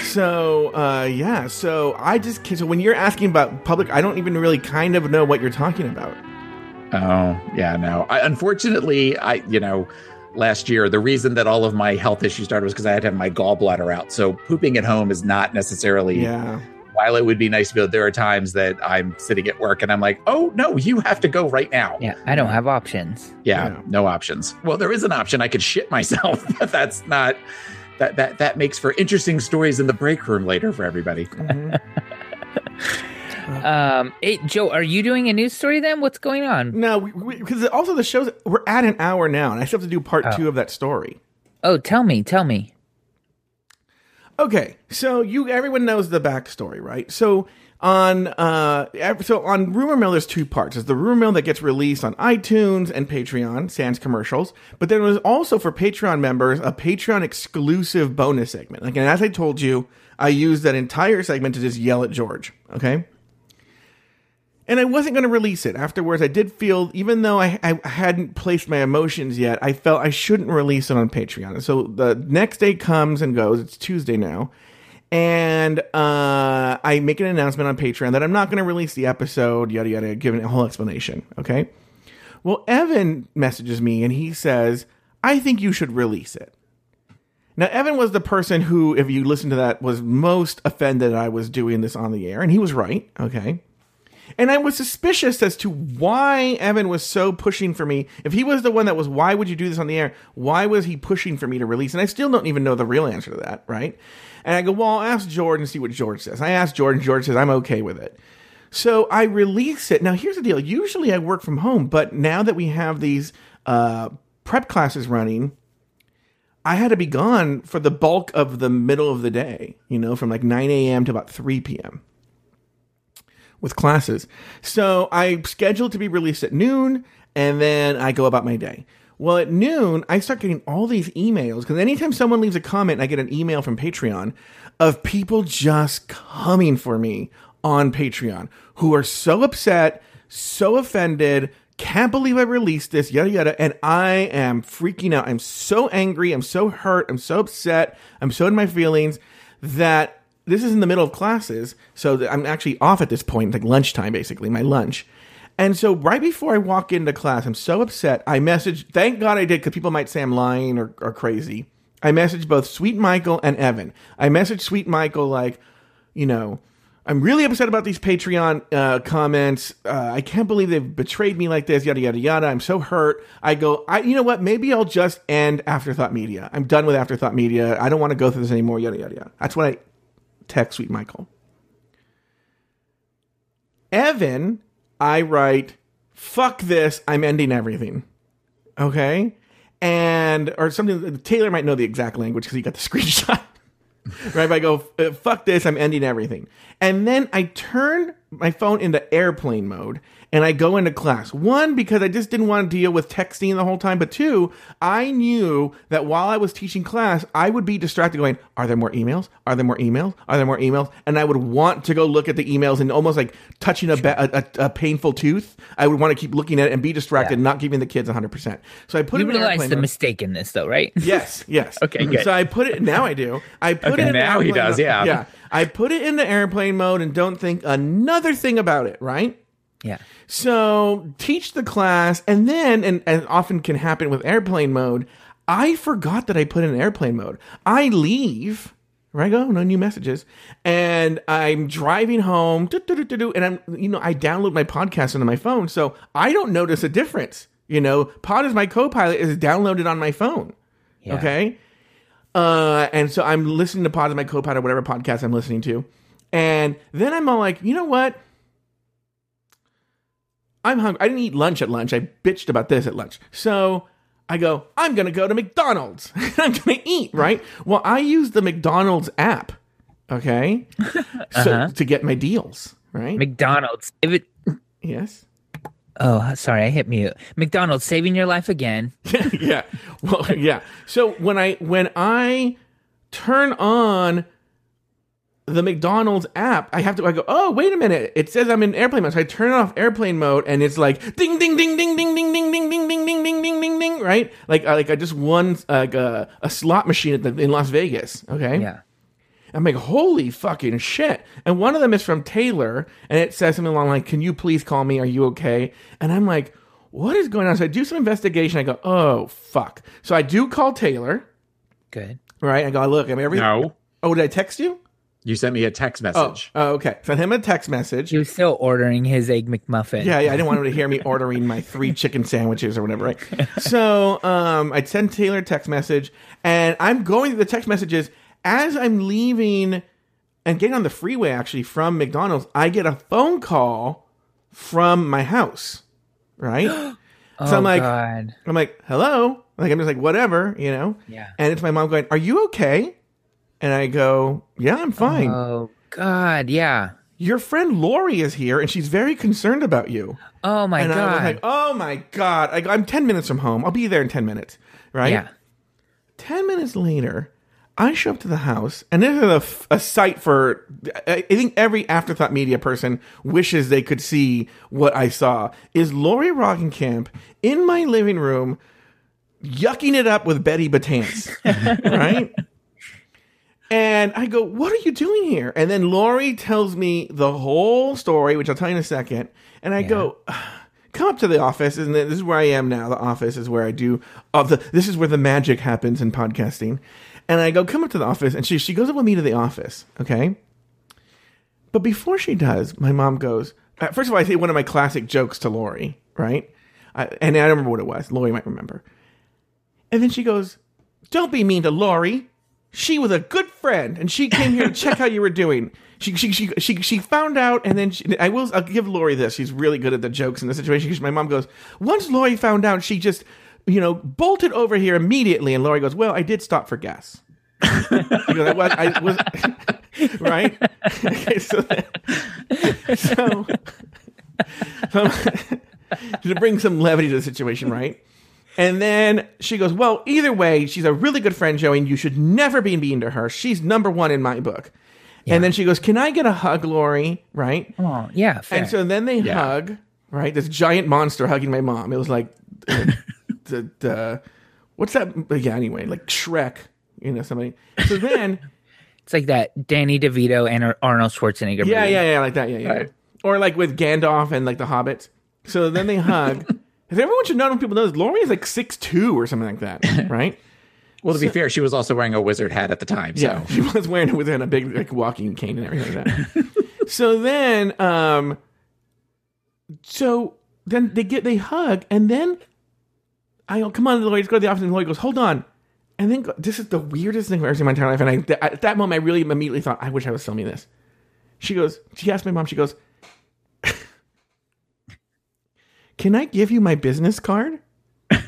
So uh, yeah, so I just so when you're asking about public, I don't even really kind of know what you're talking about. Oh, yeah, no. I, unfortunately, I, you know, last year, the reason that all of my health issues started was because I had to have my gallbladder out. So pooping at home is not necessarily, Yeah, while it would be nice to be able, there are times that I'm sitting at work and I'm like, oh, no, you have to go right now. Yeah, I don't have options. Yeah, Yeah. no options. Well, there is an option. I could shit myself, but that's not. That, that that makes for interesting stories in the break room later for everybody. Mhm. Um, hey, Joe, are you doing a news story then? What's going on? no, because also the shows we're at an hour now, and I still have to do part Oh. two of that story. Oh, tell me, tell me. Okay, so you everyone knows the backstory, right? So on uh so on Rumor Mill there's two parts. There's the Rumor Mill that gets released on iTunes and Patreon, sans commercials. But then there's also for Patreon members a Patreon exclusive bonus segment. Like and as I told you, I used that entire segment to just yell at George. Okay. And I wasn't going to release it. Afterwards, I did feel, even though I, I hadn't placed my emotions yet, I felt I shouldn't release it on Patreon. So the next day comes and goes. It's Tuesday now. And uh, I make an announcement on Patreon that I'm not going to release the episode, yada, yada, giving a whole explanation. Okay. Well, Evan messages me and he says, I think you should release it. Now, Evan was the person who, if you listen to that, was most offended I was doing this on the air. And he was right. Okay. And I was suspicious as to why Evan was so pushing for me. If he was the one that was, why would you do this on the air? Why was he pushing for me to release? And I still don't even know the real answer to that, right? And I go, well, I'll ask Jordan and see what George says. I asked Jordan, George says, I'm okay with it. So I release it. Now, here's the deal. Usually I work from home, but now that we have these uh, prep classes running, I had to be gone for the bulk of the middle of the day, you know, from like 9 a.m. to about 3 p.m. with classes. So I scheduled to be released at noon and then I go about my day. Well, at noon, I start getting all these emails because anytime someone leaves a comment, I get an email from Patreon of people just coming for me on Patreon who are so upset, so offended, can't believe I released this, yada yada. And I am freaking out. I'm so angry. I'm so hurt. I'm so upset. I'm so in my feelings that this is in the middle of classes. So I'm actually off at this point, like lunchtime, basically, my lunch. And so right before I walk into class, I'm so upset. I message, thank God I did, because people might say I'm lying or, or crazy. I messaged both Sweet Michael and Evan. I messaged Sweet Michael like, you know, I'm really upset about these Patreon uh, comments. Uh, I can't believe they've betrayed me like this. Yada yada yada. I'm so hurt. I go. I you know what? Maybe I'll just end Afterthought Media. I'm done with Afterthought Media. I don't want to go through this anymore. Yada yada yada. That's what I text Sweet Michael. Evan, I write, "Fuck this. I'm ending everything." Okay, and or something. Taylor might know the exact language because he got the screenshot right? I go, "Uh, fuck this, I'm ending everything. And then I turn my phone into airplane mode and I go into class. One, because I just didn't want to deal with texting the whole time. But two, I knew that while I was teaching class, I would be distracted going, are there more emails? Are there more emails? Are there more emails? And I would want to go look at the emails and almost like touching a, a, a, a painful tooth. I would want to keep looking at it and be distracted, Yeah. not giving the kids 100%. So I put You it in realize the mistake in this, though, right? Yes, yes. Okay, mm-hmm. good. So I put it now. I do. I put Okay, it in now he does, mode. yeah. yeah. I put it into airplane mode and don't think another thing about it. Right. Yeah. So teach the class, and then, and, and often can happen with airplane mode. I forgot that I put in airplane mode. I leave. Right, I go no new messages, and I'm driving home, and I'm you know I download my podcast onto my phone, so I don't notice a difference. You know, Pod is my co-pilot is downloaded on my phone. Yeah. Okay. Uh, and so I'm listening to Pod as my co-pilot, whatever podcast I'm listening to. And then I'm all like, you know what? I'm hungry. I didn't eat lunch at lunch. I bitched about this at lunch. So I go, I'm going to go to McDonald's. I'm going to eat, right? Well, I use the McDonald's app, okay? So uh-huh. to get my deals, right? McDonald's. If it, yes. oh, sorry, I hit mute. McDonald's saving your life again. yeah. Well, yeah. So when I when I turn on the McDonald's app, I have to I go, "Oh, wait a minute. It says I'm in airplane mode." So I turn off airplane mode and it's like ding ding ding ding ding ding ding ding ding ding ding ding ding ding ding, right? Like uh, like I just won like a, a slot machine at the, in Las Vegas, okay? Yeah. I'm like, holy fucking shit. And one of them is from Taylor, and it says something along like, Can you please call me? Are you okay? And I'm like, What is going on? So I do some investigation. I go, Oh, fuck. So I do call Taylor, Good. right? I go, Look, I'm every. No, Oh, did I text you? You sent me a text Oh, message. oh, okay. Sent him a text message. He was still ordering his egg McMuffin. Yeah, yeah, I didn't want him to hear me ordering my three chicken sandwiches or whatever, right? So um, I'd send Taylor a text message, and I'm going through the text messages as I'm leaving and getting on the freeway actually from McDonald's. I get a phone call from my house, right? Oh, so I'm like, God. I'm like, hello. Like I'm just like, whatever, you know. Yeah. And it's my mom going, "Are you okay?" And I go, "Yeah, I'm fine." Oh, God. Yeah. Your friend Lori is here, and she's very concerned about you. Oh, my and I God. was like, oh my God. I go, I'm 10 minutes from home. I'll be there in 10 minutes. Right? yeah. 10 minutes later, I show up to the house, and this is a, f- a sight for, I I think every Afterthought Media person wishes they could see what I saw, is Lori Roggenkamp in my living room, yucking it up with Betty Batance. right? And I go, what are you doing here? And then Lori tells me the whole story, which I'll tell you in a second. And I go, come up to the office. And this is where I am now. The office is where I do all the, this is where the magic happens in podcasting. And I go, come up to the office. And she, she goes up with me to the office. Okay. But before she does, my mom goes, uh, first of all, I say one of my classic jokes to Lori, right? I, and I don't remember what it was. Lori might remember. And then she goes, Don't be mean to Lori. She was a good friend, and she came here to check how you were doing. She she she she, she found out, and then she, I will I'll give Lori this. She's really good at the jokes in the situation because my mom goes. Once Lori found out, she just you know, bolted over here immediately. And Lori goes, well, I did stop for gas. Was, I was right. Okay, so, so, so to bring some levity to the situation, right? And then she goes, Well, either way, she's a really good friend, Joey, and you should never be mean to her. She's number one in my book. And then she goes, Can I get a hug, Lori? Right? Oh, yeah. Fair. And so then they Yeah. hug, right? This giant monster hugging my mom. It was like, uh, the, the, what's that? Yeah, anyway, like Shrek, you know, somebody. So then, it's like that Danny DeVito and Arnold Schwarzenegger. yeah, movie. yeah, yeah, like that, yeah, yeah. Right. Or like with Gandalf and like the Hobbits. So then they hug. Because everyone should know, when people know this, Lori is like six two or something like that, right? Well, to be fair, she was also wearing a wizard hat at the time. So Yeah, she was wearing it within a big like walking cane and everything like that. so then, um, so then they get they hug, and then I go, "Come on, Lloyd, let's go to the office." And Lloyd goes, "Hold on," and then this is the weirdest thing I've ever seen in my entire life. And I th- at that moment, I really immediately thought, "I wish I was filming this." She goes, she asked my mom, she goes, "Can I give you my business card?" and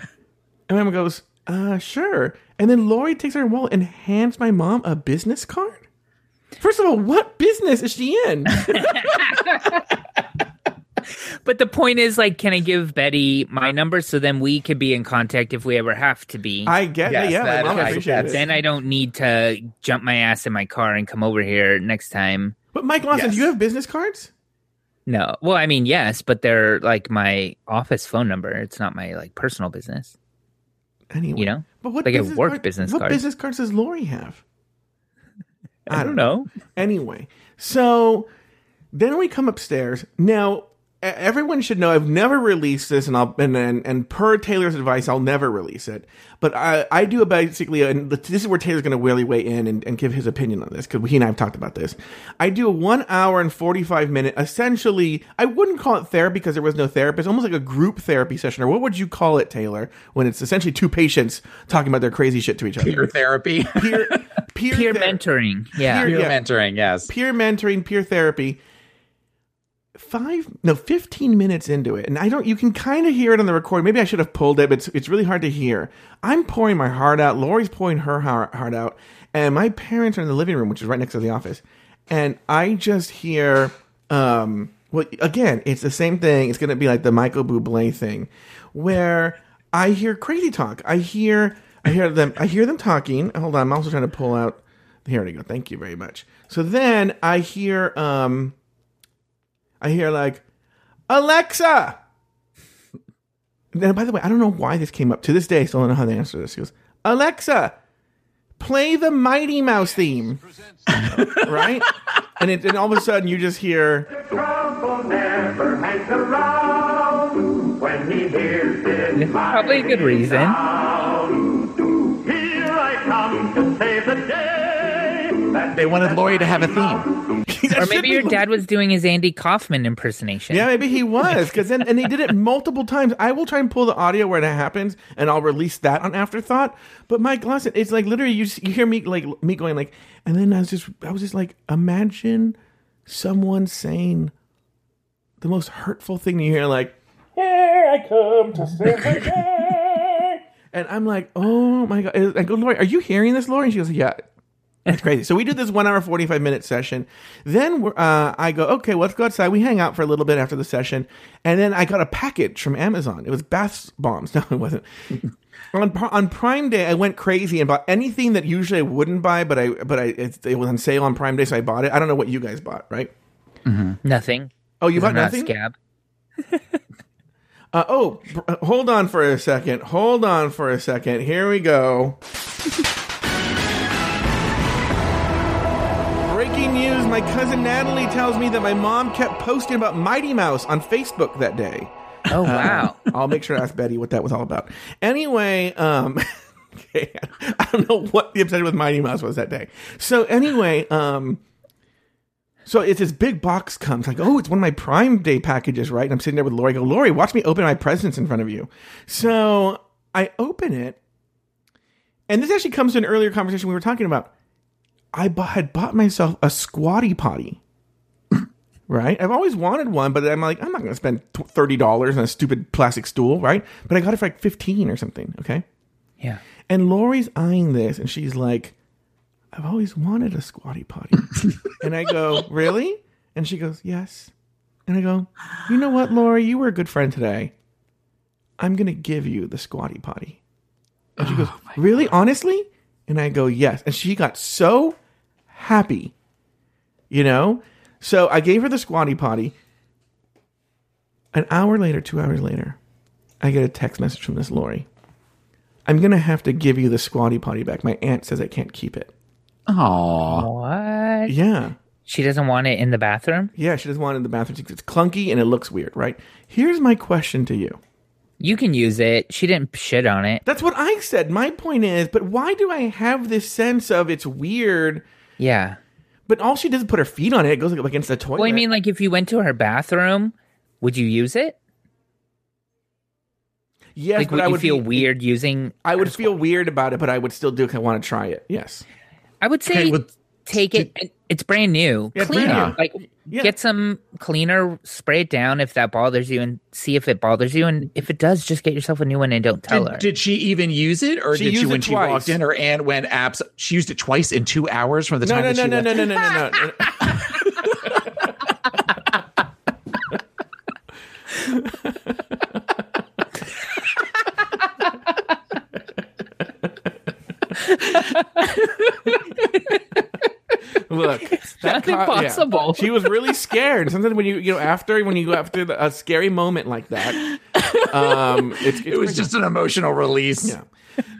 my mom goes, "Uh, sure." And then Lori takes her wallet and hands my mom a business card. First of all, what business is she in? But the point is, like, can I give Betty my number so then we can be in contact if we ever have to be? I get Yes, that. Yeah, that- my mom I- appreciates that's- then I don't need to jump my ass in my car and come over here next time. But Mike Lawson, Yes. do you have business cards? No. Well, I mean, yes, but they're like my office phone number. It's not my like personal business. Anyway, You know? but what Like a work card- business What cards. business cards does Lori have? I don't know. Anyway, so then we come upstairs. Now, everyone should know I've never released this, and I'll and and, and per Taylor's advice, I'll never release it. But I I do a basically, and this is where Taylor's going to really weigh in and, and give his opinion on this because he and I have talked about this. I do a one hour and forty five minute, essentially. I wouldn't call it therapy because there was no therapist, almost like a group therapy session, or what would you call it, Taylor? When it's essentially two patients talking about their crazy shit to each other. peer therapy, peer, peer, Peer ther- mentoring. Yeah. Peer- peer Yeah. mentoring. Yes, peer mentoring, peer therapy. Five, no, fifteen minutes into it, and I don't. You can kind of hear it on the record. Maybe I should have pulled it, but it's, it's really hard to hear. I'm pouring my heart out. Lori's pouring her heart, out, and my parents are in the living room, which is right next to the office, and I just hear. um Well, again, it's the same thing. It's going to be like the Michael Bublé thing, where I hear crazy talk. I hear, I hear them. I hear them talking. Hold on, I'm also trying to pull out. Here we go. Thank you very much. So then I hear, um, I hear like, Alexa. Then, by the way, I don't know why this came up. To this day, I still don't know how to answer this. He goes, Alexa, play the Mighty Mouse theme. right? And, it, and all of a sudden, you just hear, Trouble never hangs around when he hears this Probably a good reason. Here I come to save the day. That they wanted Lori to have a theme. Or maybe your dad was doing his Andy Kaufman impersonation. Yeah, maybe he was because then and he did it multiple times. I will try and pull the audio where that happens, and I'll release that on afterthought. But Mike Lawson, it's like literally you you hear me like me going like, and then I was just I was just like, imagine someone saying the most hurtful thing you hear, like, "Here I come to save the day," and I'm like, oh my god! I go, Lori, are you hearing this, Lori? And she goes, yeah. It's crazy. So we did this one hour, 45 minute session. Then uh, I go, okay, let's go outside. We hang out for a little bit after the session. And then I got a package from Amazon. It was bath bombs. No, it wasn't. on, on Prime Day, I went crazy and bought anything that usually I wouldn't buy, but I, but I, it, it was on sale on Prime Day, so I bought it. I don't know what you guys bought, right? Nothing. Oh, you bought I'm not nothing? scab. Uh, oh, br- hold on for a second. Hold on for a second. Here we go. News my cousin Natalie tells me that my mom kept posting about Mighty Mouse on Facebook that day. Oh wow. I'll make sure to ask Betty what that was all about. Anyway, um, okay, I don't know what the obsession with Mighty Mouse was that day. So anyway, um, so it's this big box comes like, oh, it's one of my Prime Day packages, right? And I'm sitting there with Lori. I go, Lori, watch me open my presents in front of you. So I open it, and this actually comes to an earlier conversation we were talking about. I had bought myself a squatty potty. right? I've always wanted one, but I'm like, I'm not going to spend thirty dollars on a stupid plastic stool, right? But I got it for like fifteen or something. Okay, Yeah. and Lori's eyeing this, and she's like, I've always wanted a squatty potty. and I go, Really? And she goes, Yes. And I go, You know what, Lori? You were a good friend today. I'm going to give you the squatty potty. And she goes, oh Really? Honestly? And I go, Yes. And she got so happy, you know? So I gave her the squatty potty. An hour later, two hours later, I get a text message from this Lori. I'm going to have to give you the squatty potty back. My aunt says I can't keep it. Aw. What? Yeah. She doesn't want it in the bathroom? Yeah, she doesn't want it in the bathroom. She thinks It's clunky and it looks weird, right? Here's my question to you. You can use it. She didn't shit on it. That's what I said. My point is, but why do I have this sense of it's weird? Yeah. But all she does is put her feet on it. It goes up against the toilet. Well, I mean, like if you went to her bathroom, would you use it? yes, Like, but would I you would feel be- weird using? I would feel weird about it, but I would still do. I want to try it. Yes. I would say Okay, with- take it. It's brand new. Yeah, it's Clean brand it. Like Yeah. get some cleaner, spray it down if that bothers you, and see if it bothers you. And if it does, just get yourself a new one and don't tell her. Did, did she even use it, or She did she when it she walked in? Her aunt went apps. She used it twice in two hours from the No, time no, that no, she no, left. no, no, no, no, no. Look, that Nothing co- yeah. She was really scared. Sometimes when you you know after when you go after the, a scary moment like that, um, it's, it's It was just an emotional release. yeah.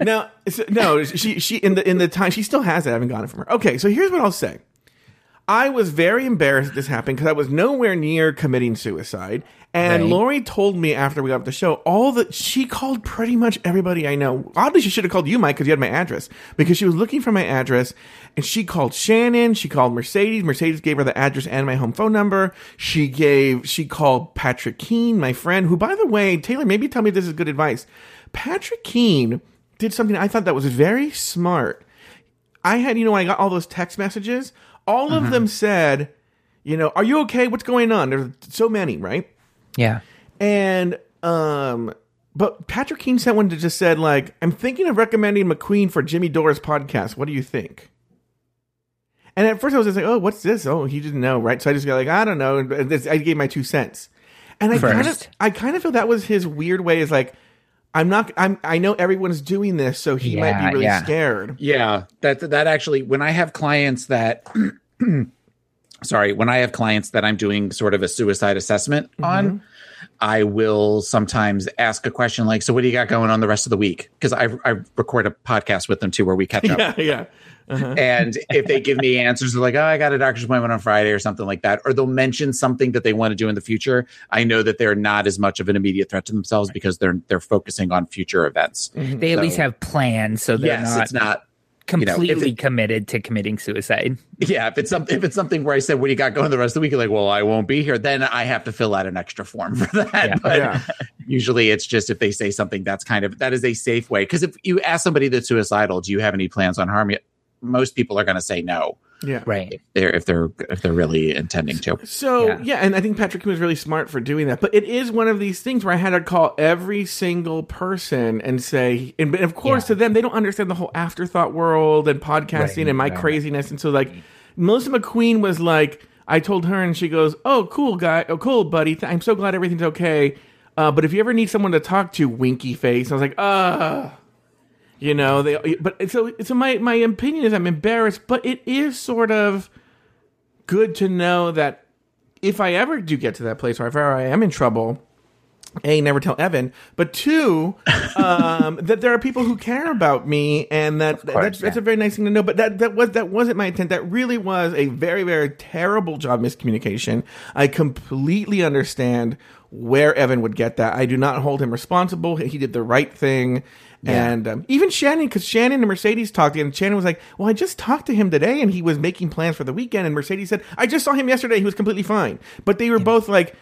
Now, so- no, she she in the in the time she still has it. I haven't gotten it from her. Okay, so here's what I'll say. I was very embarrassed this happened because I was nowhere near committing suicide. And Right. Lori told me after we got off the show, all that she called pretty much everybody I know. Oddly, she should have called you, Mike, because you had my address. Because she was looking for my address, and she called Shannon. She called Mercedes. Mercedes gave her the address and my home phone number. She gave. She called Patrick Keene, my friend, who, by the way, Taylor, maybe tell me this is good advice. Patrick Keene did something I thought that was very smart. I had, you know, when I got all those text messages, all of them said, you know, are you okay? What's going on? There's so many, right? yeah. And um but Patrick Keene sent one that just said like, I'm thinking of recommending McQueen for Jimmy Dore's podcast. What do you think? And at first I was just like, oh, what's this? Oh, he didn't know, right? So I just got like, I don't know. And I gave my two cents. And I kind of, I kind of feel that was his weird way. Is like, I'm not, I'm, I know everyone's doing this, so he might be really yeah. scared. Yeah, that that actually when I have clients that sorry, when I have clients that I'm doing sort of a suicide assessment Mm-hmm. on, I will sometimes ask a question like, "So what do you got going on the rest of the week?" Because I I record a podcast with them too where we catch up. Yeah, yeah. Uh-huh. And if they give me answers, they're like, "Oh, I got a doctor's appointment on Friday" or something like that, or they'll mention something that they want to do in the future. I know that they're not as much of an immediate threat to themselves because they're they're focusing on future events. They at least have plans, so they're Yes, not, it's not know, if completely it- committed to committing suicide. Yeah, if it's something if it's something where I said, "What do you got going the rest of the week?" You're like, "Well, I won't be here." Then I have to fill out an extra form for that. Yeah. But Yeah. usually, it's just if they say something that's kind of that is a safe way. Because if you ask somebody that's suicidal, "Do you have any plans on harm?" Most people are going to say no. Yeah. Right. If they're if they're if they're really intending to. So Yeah. yeah. and I think Patrick was really smart for doing that. But it is one of these things where I had to call every single person and say, and of course Yeah. to them they don't understand the whole afterthought world and podcasting Right, and my right. craziness, and so like Melissa McQueen was like, I told her and she goes, "Oh, cool guy, oh cool buddy, I'm so glad everything's okay." Uh, but if you ever need someone to talk to, winky face. I was like, ah. You know, they but so so my my opinion is I'm embarrassed, but it is sort of good to know that if I ever do get to that place or if I am in trouble, a never tell Evan, but two, um, that there are people who care about me, and that course, that's, that's a very nice thing to know. But that that was that wasn't my intent. That really was a very very terrible job miscommunication. I completely understand where Evan would get that. I do not hold him responsible. He did the right thing. And um, even Shannon, because Shannon and Mercedes talked, and Shannon was like, "Well, I just talked to him today, and he was making plans for the weekend." And Mercedes said, "I just saw him yesterday; he was completely fine." But they were both like,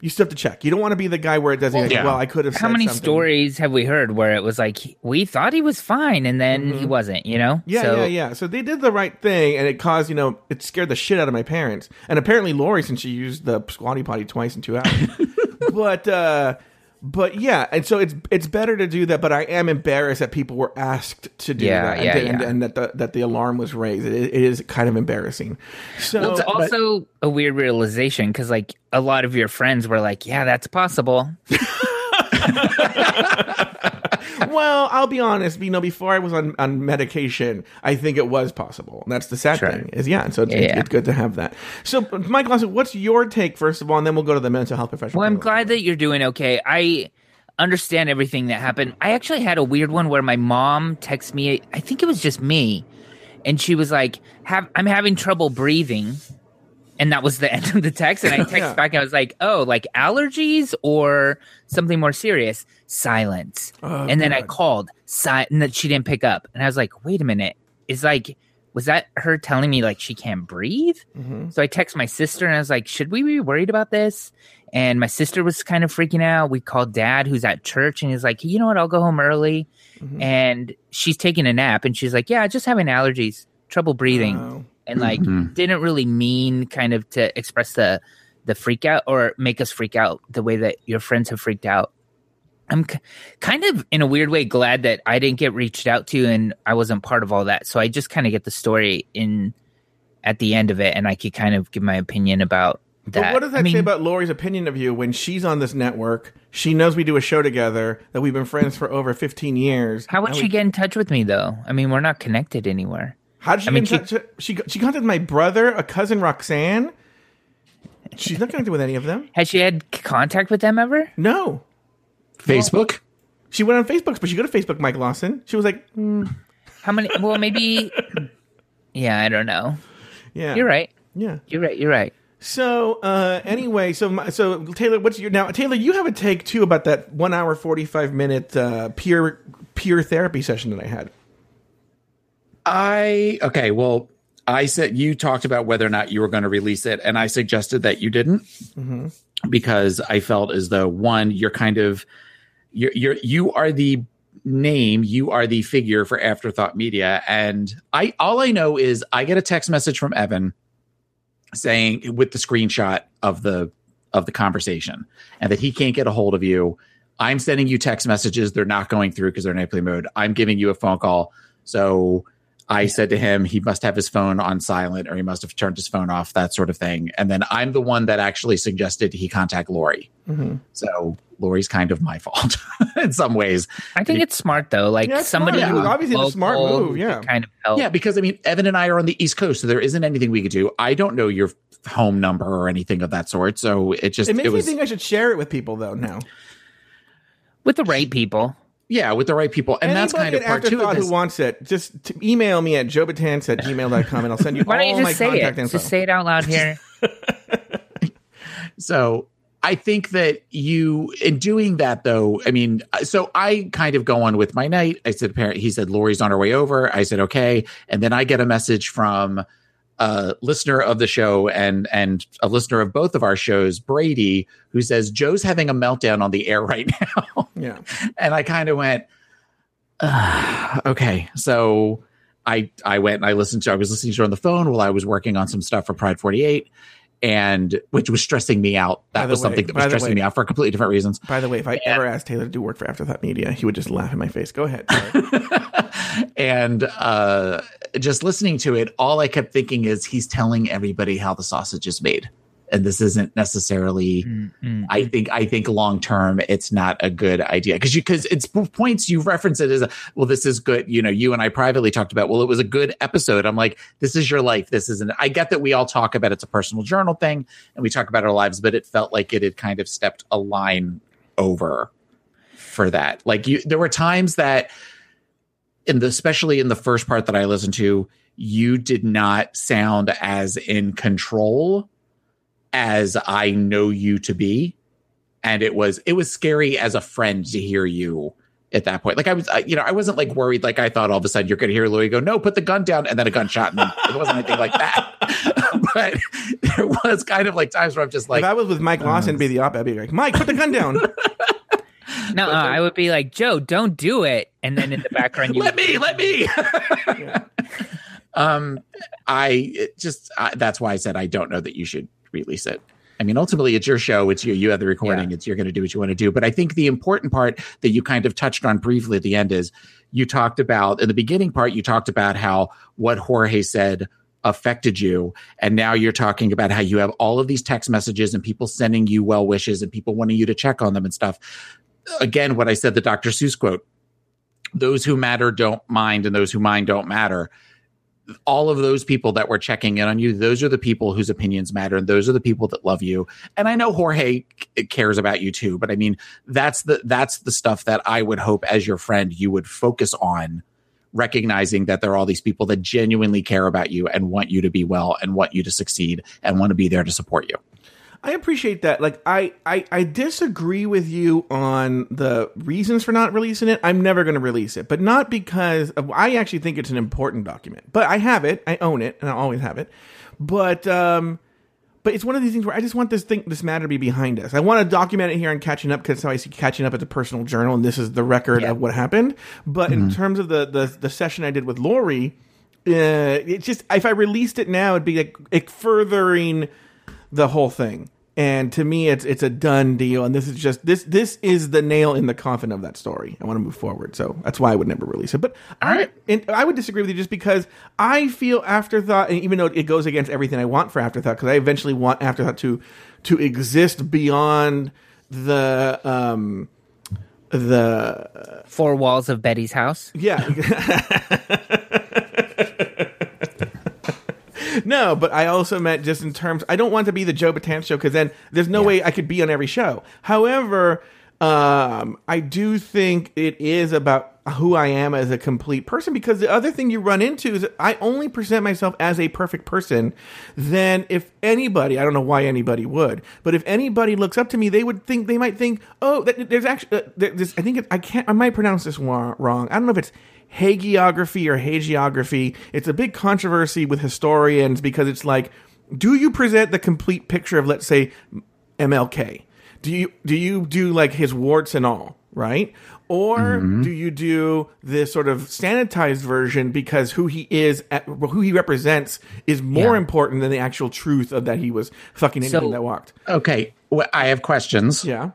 You still have to check. You don't want to be the guy where it doesn't. Well, yeah. well I could have. How said many something. stories have we heard where it was like we thought he was fine and then he wasn't? You know? Mm-hmm. Yeah, So- yeah, yeah. So they did the right thing, and it caused you know it scared the shit out of my parents, and apparently Lori since she used the squatty potty twice in two hours. but uh, but yeah, and so it's it's better to do that. But I am embarrassed that people were asked to do Yeah, that, and, yeah, did- and, yeah. and that the that the alarm was raised. It, it is kind of embarrassing. So Well, it's also a weird realization because, like, a lot of your friends were like, "Yeah, that's possible." well, I'll be honest. You know, before I was on, on medication, I think it was possible. And that's the sad Sure. thing. Is yeah. So it's, Yeah. it's good to have that. So, Mike Lawson, what's your take first of all, and then we'll go to the mental health professional. Well, I'm glad that you're doing okay. I understand everything that happened. I actually had a weird one where my mom texted me. I think it was just me, and she was like, "Have I'm having trouble breathing." And that was the end of the text. And I text Yeah. back and I was like, oh, like allergies or something more serious? Silence. Oh, and then I called, si- and that she didn't pick up. And I was like, wait a minute. Is like, was that her telling me like she can't breathe? Mm-hmm. So I text my sister and I was like, should we be worried about this? And my sister was kind of freaking out. We called dad, who's at church, and he's like, you know what? I'll go home early. Mm-hmm. And she's taking a nap, and she's like, yeah, just having allergies, trouble breathing Oh. And like Mhm. didn't really mean kind of to express the the freak out or make us freak out the way that your friends have freaked out. I'm k- kind of in a weird way glad that I didn't get reached out to and I wasn't part of all that. So I just kind of get the story in at the end of it and I could kind of give my opinion about that. But what does that I mean, say about Lori's opinion of you when she's on this network? She knows we do a show together, that we've been friends for over 15 years. How would she we- get in touch with me though? I mean, we're not connected anywhere. How did she I mean, get in touch? She, she contacted my brother, a cousin Roxanne. She's not connected with any of them. Has she had contact with them ever? No. Facebook. She went on Facebook, but she go to Facebook, Mike Lawson. She was like, mm, How many? Well, maybe. Yeah, I don't know. yeah. You're right. Yeah. You're right. You're right. So uh, anyway, so my, so Taylor, what's your now? Taylor, you have a take too about that one hour forty five minute uh, peer peer therapy session that I had. I okay. Well, I said you talked about whether or not you were going to release it, and I suggested that you didn't mm-hmm. because I felt as though one, you're kind of you're you're you are the name, you are the figure for Afterthought Media, and I all I know is I get a text message from Evan saying with the screenshot of the of the conversation and that he can't get a hold of you. I'm sending you text messages. They're not going through because they're in airplane mode. I'm giving you a phone call. So I said to him, he must have his phone on silent or he must have turned his phone off, that sort of thing. And then I'm the one that actually suggested he contact Lori. Mm-hmm. So Lori's kind of my fault in some ways. I think it's smart though. Like Yeah, somebody smart. who's Obviously, it's a smart move, yeah. kind of help. Yeah, because I mean, Evan and I are on the East Coast, so there isn't anything we could do. I don't know your home number or anything of that sort. So it just, It makes it was, me think I should share it with people though. Now, with the right people. Yeah, with the right people. And that's kind of Anybody part two of Afterthought this. who wants it, just to email me at jobatance at gmail.com and I'll send you Why don't you my just say it? info. Just say it out loud here. So I think that you, in doing that though, I mean, so I kind of go on with my night. I said, parent, he said, Lori's on her way over. I said, okay. And then I get a message from a listener of the show and, and a listener of both of our shows, Brady, who says, Joe's having a meltdown on the air right now. yeah. and I kind of went, "Ugh, okay. So I I went and I listened to I was listening to her on the phone while I was working on some stuff for Pride 48 and which was stressing me out. That was way- something that was stressing way- me out for completely different reasons. By the way, if I ever asked Taylor to do work for After Afterthought Media, he would just laugh in my face. Go ahead. And uh just listening to it, all I kept thinking is he's telling everybody how the sausage is made. And this isn't necessarily Mm-mm. I think I think long term it's not a good idea. Because you because it's points you reference it as a, well this is good. You know you and I privately talked about well it was a good episode. I'm like this is your life. This isn't I get that we all talk about it's a personal journal thing and we talk about our lives but it felt like it had kind of stepped a line over for that. Like you there were times that in the especially in the first part that I listened to you did not sound as in control as I know you to be. And it was it was scary as a friend to hear you at that point. Like I was, I, you know, I wasn't like worried. Like I thought all of a sudden you're going to hear Louis go, "No, put the gun down," and then a gunshot. And it wasn't anything like that. but there was kind of like times where I'm just like, if I was with Mike Lawson, mm. be the op, I'd be like, Mike, put the gun down. No, uh, I would be like, Joe, don't do it. And then in the background, you let me, let me. um, I just I, that's why I said I don't know that you should release it. I mean, ultimately, it's your show. It's you. You have the recording. Yeah. It's you're going to do what you want to do. But I think the important part that you kind of touched on briefly at the end is you talked about in the beginning part. You talked about how what Jorge said affected you, and now you're talking about how you have all of these text messages and people sending you well wishes and people wanting you to check on them and stuff. Again, what I said, the Dr. Seuss quote: "Those who matter don't mind, and those who mind don't matter." all of those people that were checking in on you, those are the people whose opinions matter, and those are the people that love you. And I know Jorge cares about you too, but I mean, that's the that's the stuff that I would hope as your friend you would focus on, recognizing that there are all these people that genuinely care about you and want you to be well and want you to succeed and want to be there to support you. I appreciate that. Like, I, I, I disagree with you on the reasons for not releasing it. I'm never going to release it, but not because of, I actually think it's an important document. But I have it, I own it, and I always have it. But, um, but it's one of these things where I just want this thing, this matter to be behind us. I want to document it here and catching up because that's how I see catching up as a personal journal, and this is the record Yeah. of what happened. But in terms of the, the the session I did with Lori, uh, it's just if I released it now, it'd be like it furthering the whole thing. And to me, it's it's a done deal. And this is just this this is the nail in the coffin of that story. I want to move forward, so that's why I would never release it. But I and I would disagree with you just because I feel Afterthought, and even though it goes against everything I want for Afterthought, because I eventually want Afterthought to to exist beyond the um the four walls of Betty's house. yeah. no, but I also meant just in terms. I don't want to be the Joe Bataan show because then there's no way I could be on every show. However, um, I do think it is about who I am as a complete person because the other thing you run into is I only present myself as a perfect person. Then if anybody, I don't know why anybody would, but if anybody looks up to me, they would think they might think, oh, that, there's actually uh, there- this. I think it, I can't. I might pronounce this wrong. I don't know if it's hagiography or hagiography. It's a big controversy with historians because it's like, do you present the complete picture of, let's say, MLK? Do you do you do like his warts and all, right? Or mm-hmm. do you do this sort of sanitized version because who he is, at, who he represents, is more Yeah. important than the actual truth of that he was fucking anything So- that walked? Okay, well, I have questions. Yeah.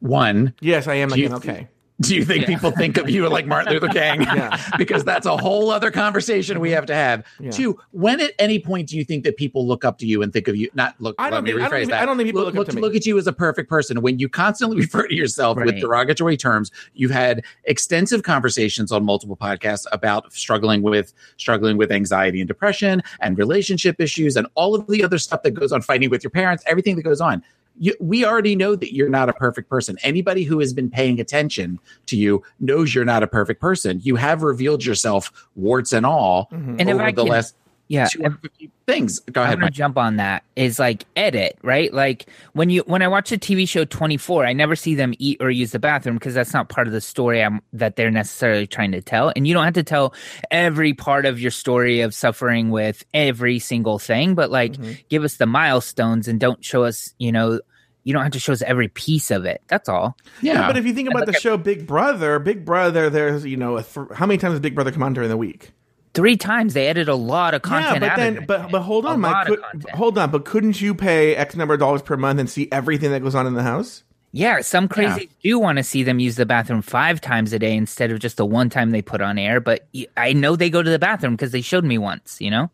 One, Yes, I am again. thi- Okay. Do you think people think of you like Martin Luther King? Yeah. because that's a whole other conversation we have to have. Yeah. Two, when at any point do you think that people look up to you and think of you? Not look. I don't let me think- I don't rephrase that. I don't think people look up to me. Look at you as a perfect person. When you constantly refer to yourself with derogatory terms, you've had extensive conversations on multiple podcasts about struggling with struggling with anxiety and depression and relationship issues and all of the other stuff that goes on, fighting with your parents, everything that goes on you, we already know that you're not a perfect person. Anybody who has been paying attention to you knows you're not a perfect person. You have revealed yourself, warts and all, Mm-hmm. And if over I the can- last Yeah, 250 things. Go I'm ahead, gonna Mike. jump on that. Is like edit, right? Like when you when I watch the TV show 24, I never see them eat or use the bathroom because that's not part of the story I'm, that they're necessarily trying to tell. And you don't have to tell every part of your story of suffering with every single thing, but like Mm-hmm. give us the milestones and don't show us, you know, you don't have to show us every piece of it. That's all. Yeah, But if you think about the show Big Brother, Big Brother, there's you know, a th- how many times does Big Brother come on during the week? Three times they edit a lot of content. yeah, but then, but but hold A on, Mike. Could, hold on, but couldn't you pay X number of dollars per month and see everything that goes on in the house? Yeah, some crazies do want to see them use the bathroom five times a day instead of just the one time they put on air. But I know they go to the bathroom because they showed me once. You know,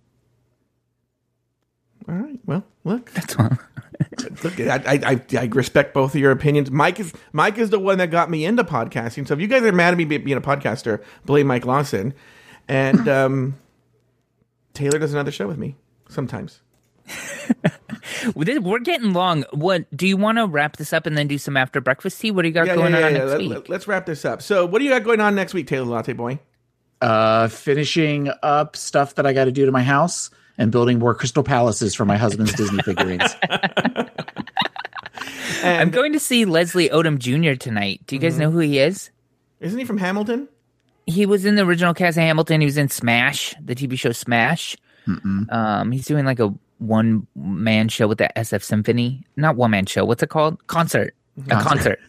All right. Well, look, that's all. look. I, I, I, I respect both of your opinions. Mike is Mike is the one that got me into podcasting. So if you guys are mad at me being a podcaster, blame Mike Lawson. And um, Taylor does another show with me sometimes. We're getting long. What do you want to wrap this up and then do some after breakfast tea? What do you got Yeah, going yeah, yeah. on yeah. next Let, week? us wrap this up. So, what do you got going on next week, Taylor Latte Boy? uh, finishing up stuff that I got to do to my house and building more crystal palaces for my husband's Disney figurines. I'm going to see Leslie Odom Jr. tonight. Do you Mm-hmm. guys know who he is? Isn't he from Hamilton? He was in the original cast of Hamilton. He was in Smash, the TV show Smash. Um, he's doing like a one man show with the SF Symphony. Not one man show. What's it called? Concert. A concert.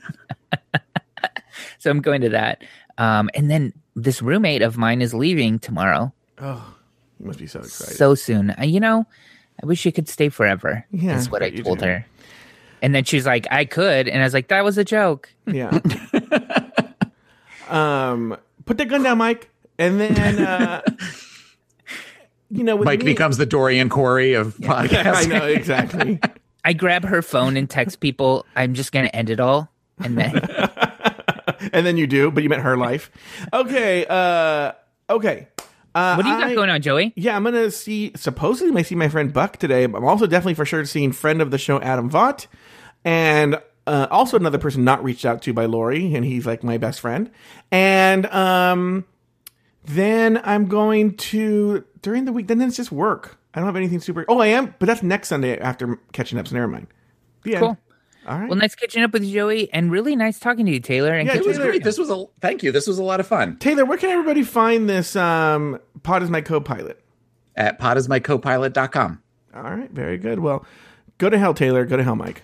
so I'm going to that. Um, and then this roommate of mine is leaving tomorrow. Oh, you must be so excited. So soon. Uh, you know, I wish you could stay forever. Yeah, is what I told do. her. And then she's like, I could. And I was like, that was a joke. yeah. um, put that gun down, Mike. And then, uh, you know, Mike me- becomes the Dorian Corey of podcasts. I know exactly. I grab her phone and text people, I'm just going to end it all. And then and then you do, but you meant her life. Okay. Uh, okay. Uh, what do you got I- going on, Joey? Yeah, I'm gonna see. Supposedly, I see my friend Buck today. But I'm also definitely for sure seeing friend of the show Adam Vaught, and uh, also another person not reached out to by Lori, and he's like my best friend. And um, then I'm going to during the week. Then it's just work. I don't have anything super. Oh, I am, but that's next Sunday after catching up. So never mind. The end. Cool. All right. Well, nice catching up with you, Joey, and really nice talking to you, Taylor. And Yeah, keep- It was great. This was a thank you. This was a lot of fun. Taylor, where can everybody find this? Um, Pod is my co-pilot. At podismycopilot.com. All right, very good. Well, go to hell, Taylor. Go to hell, Mike.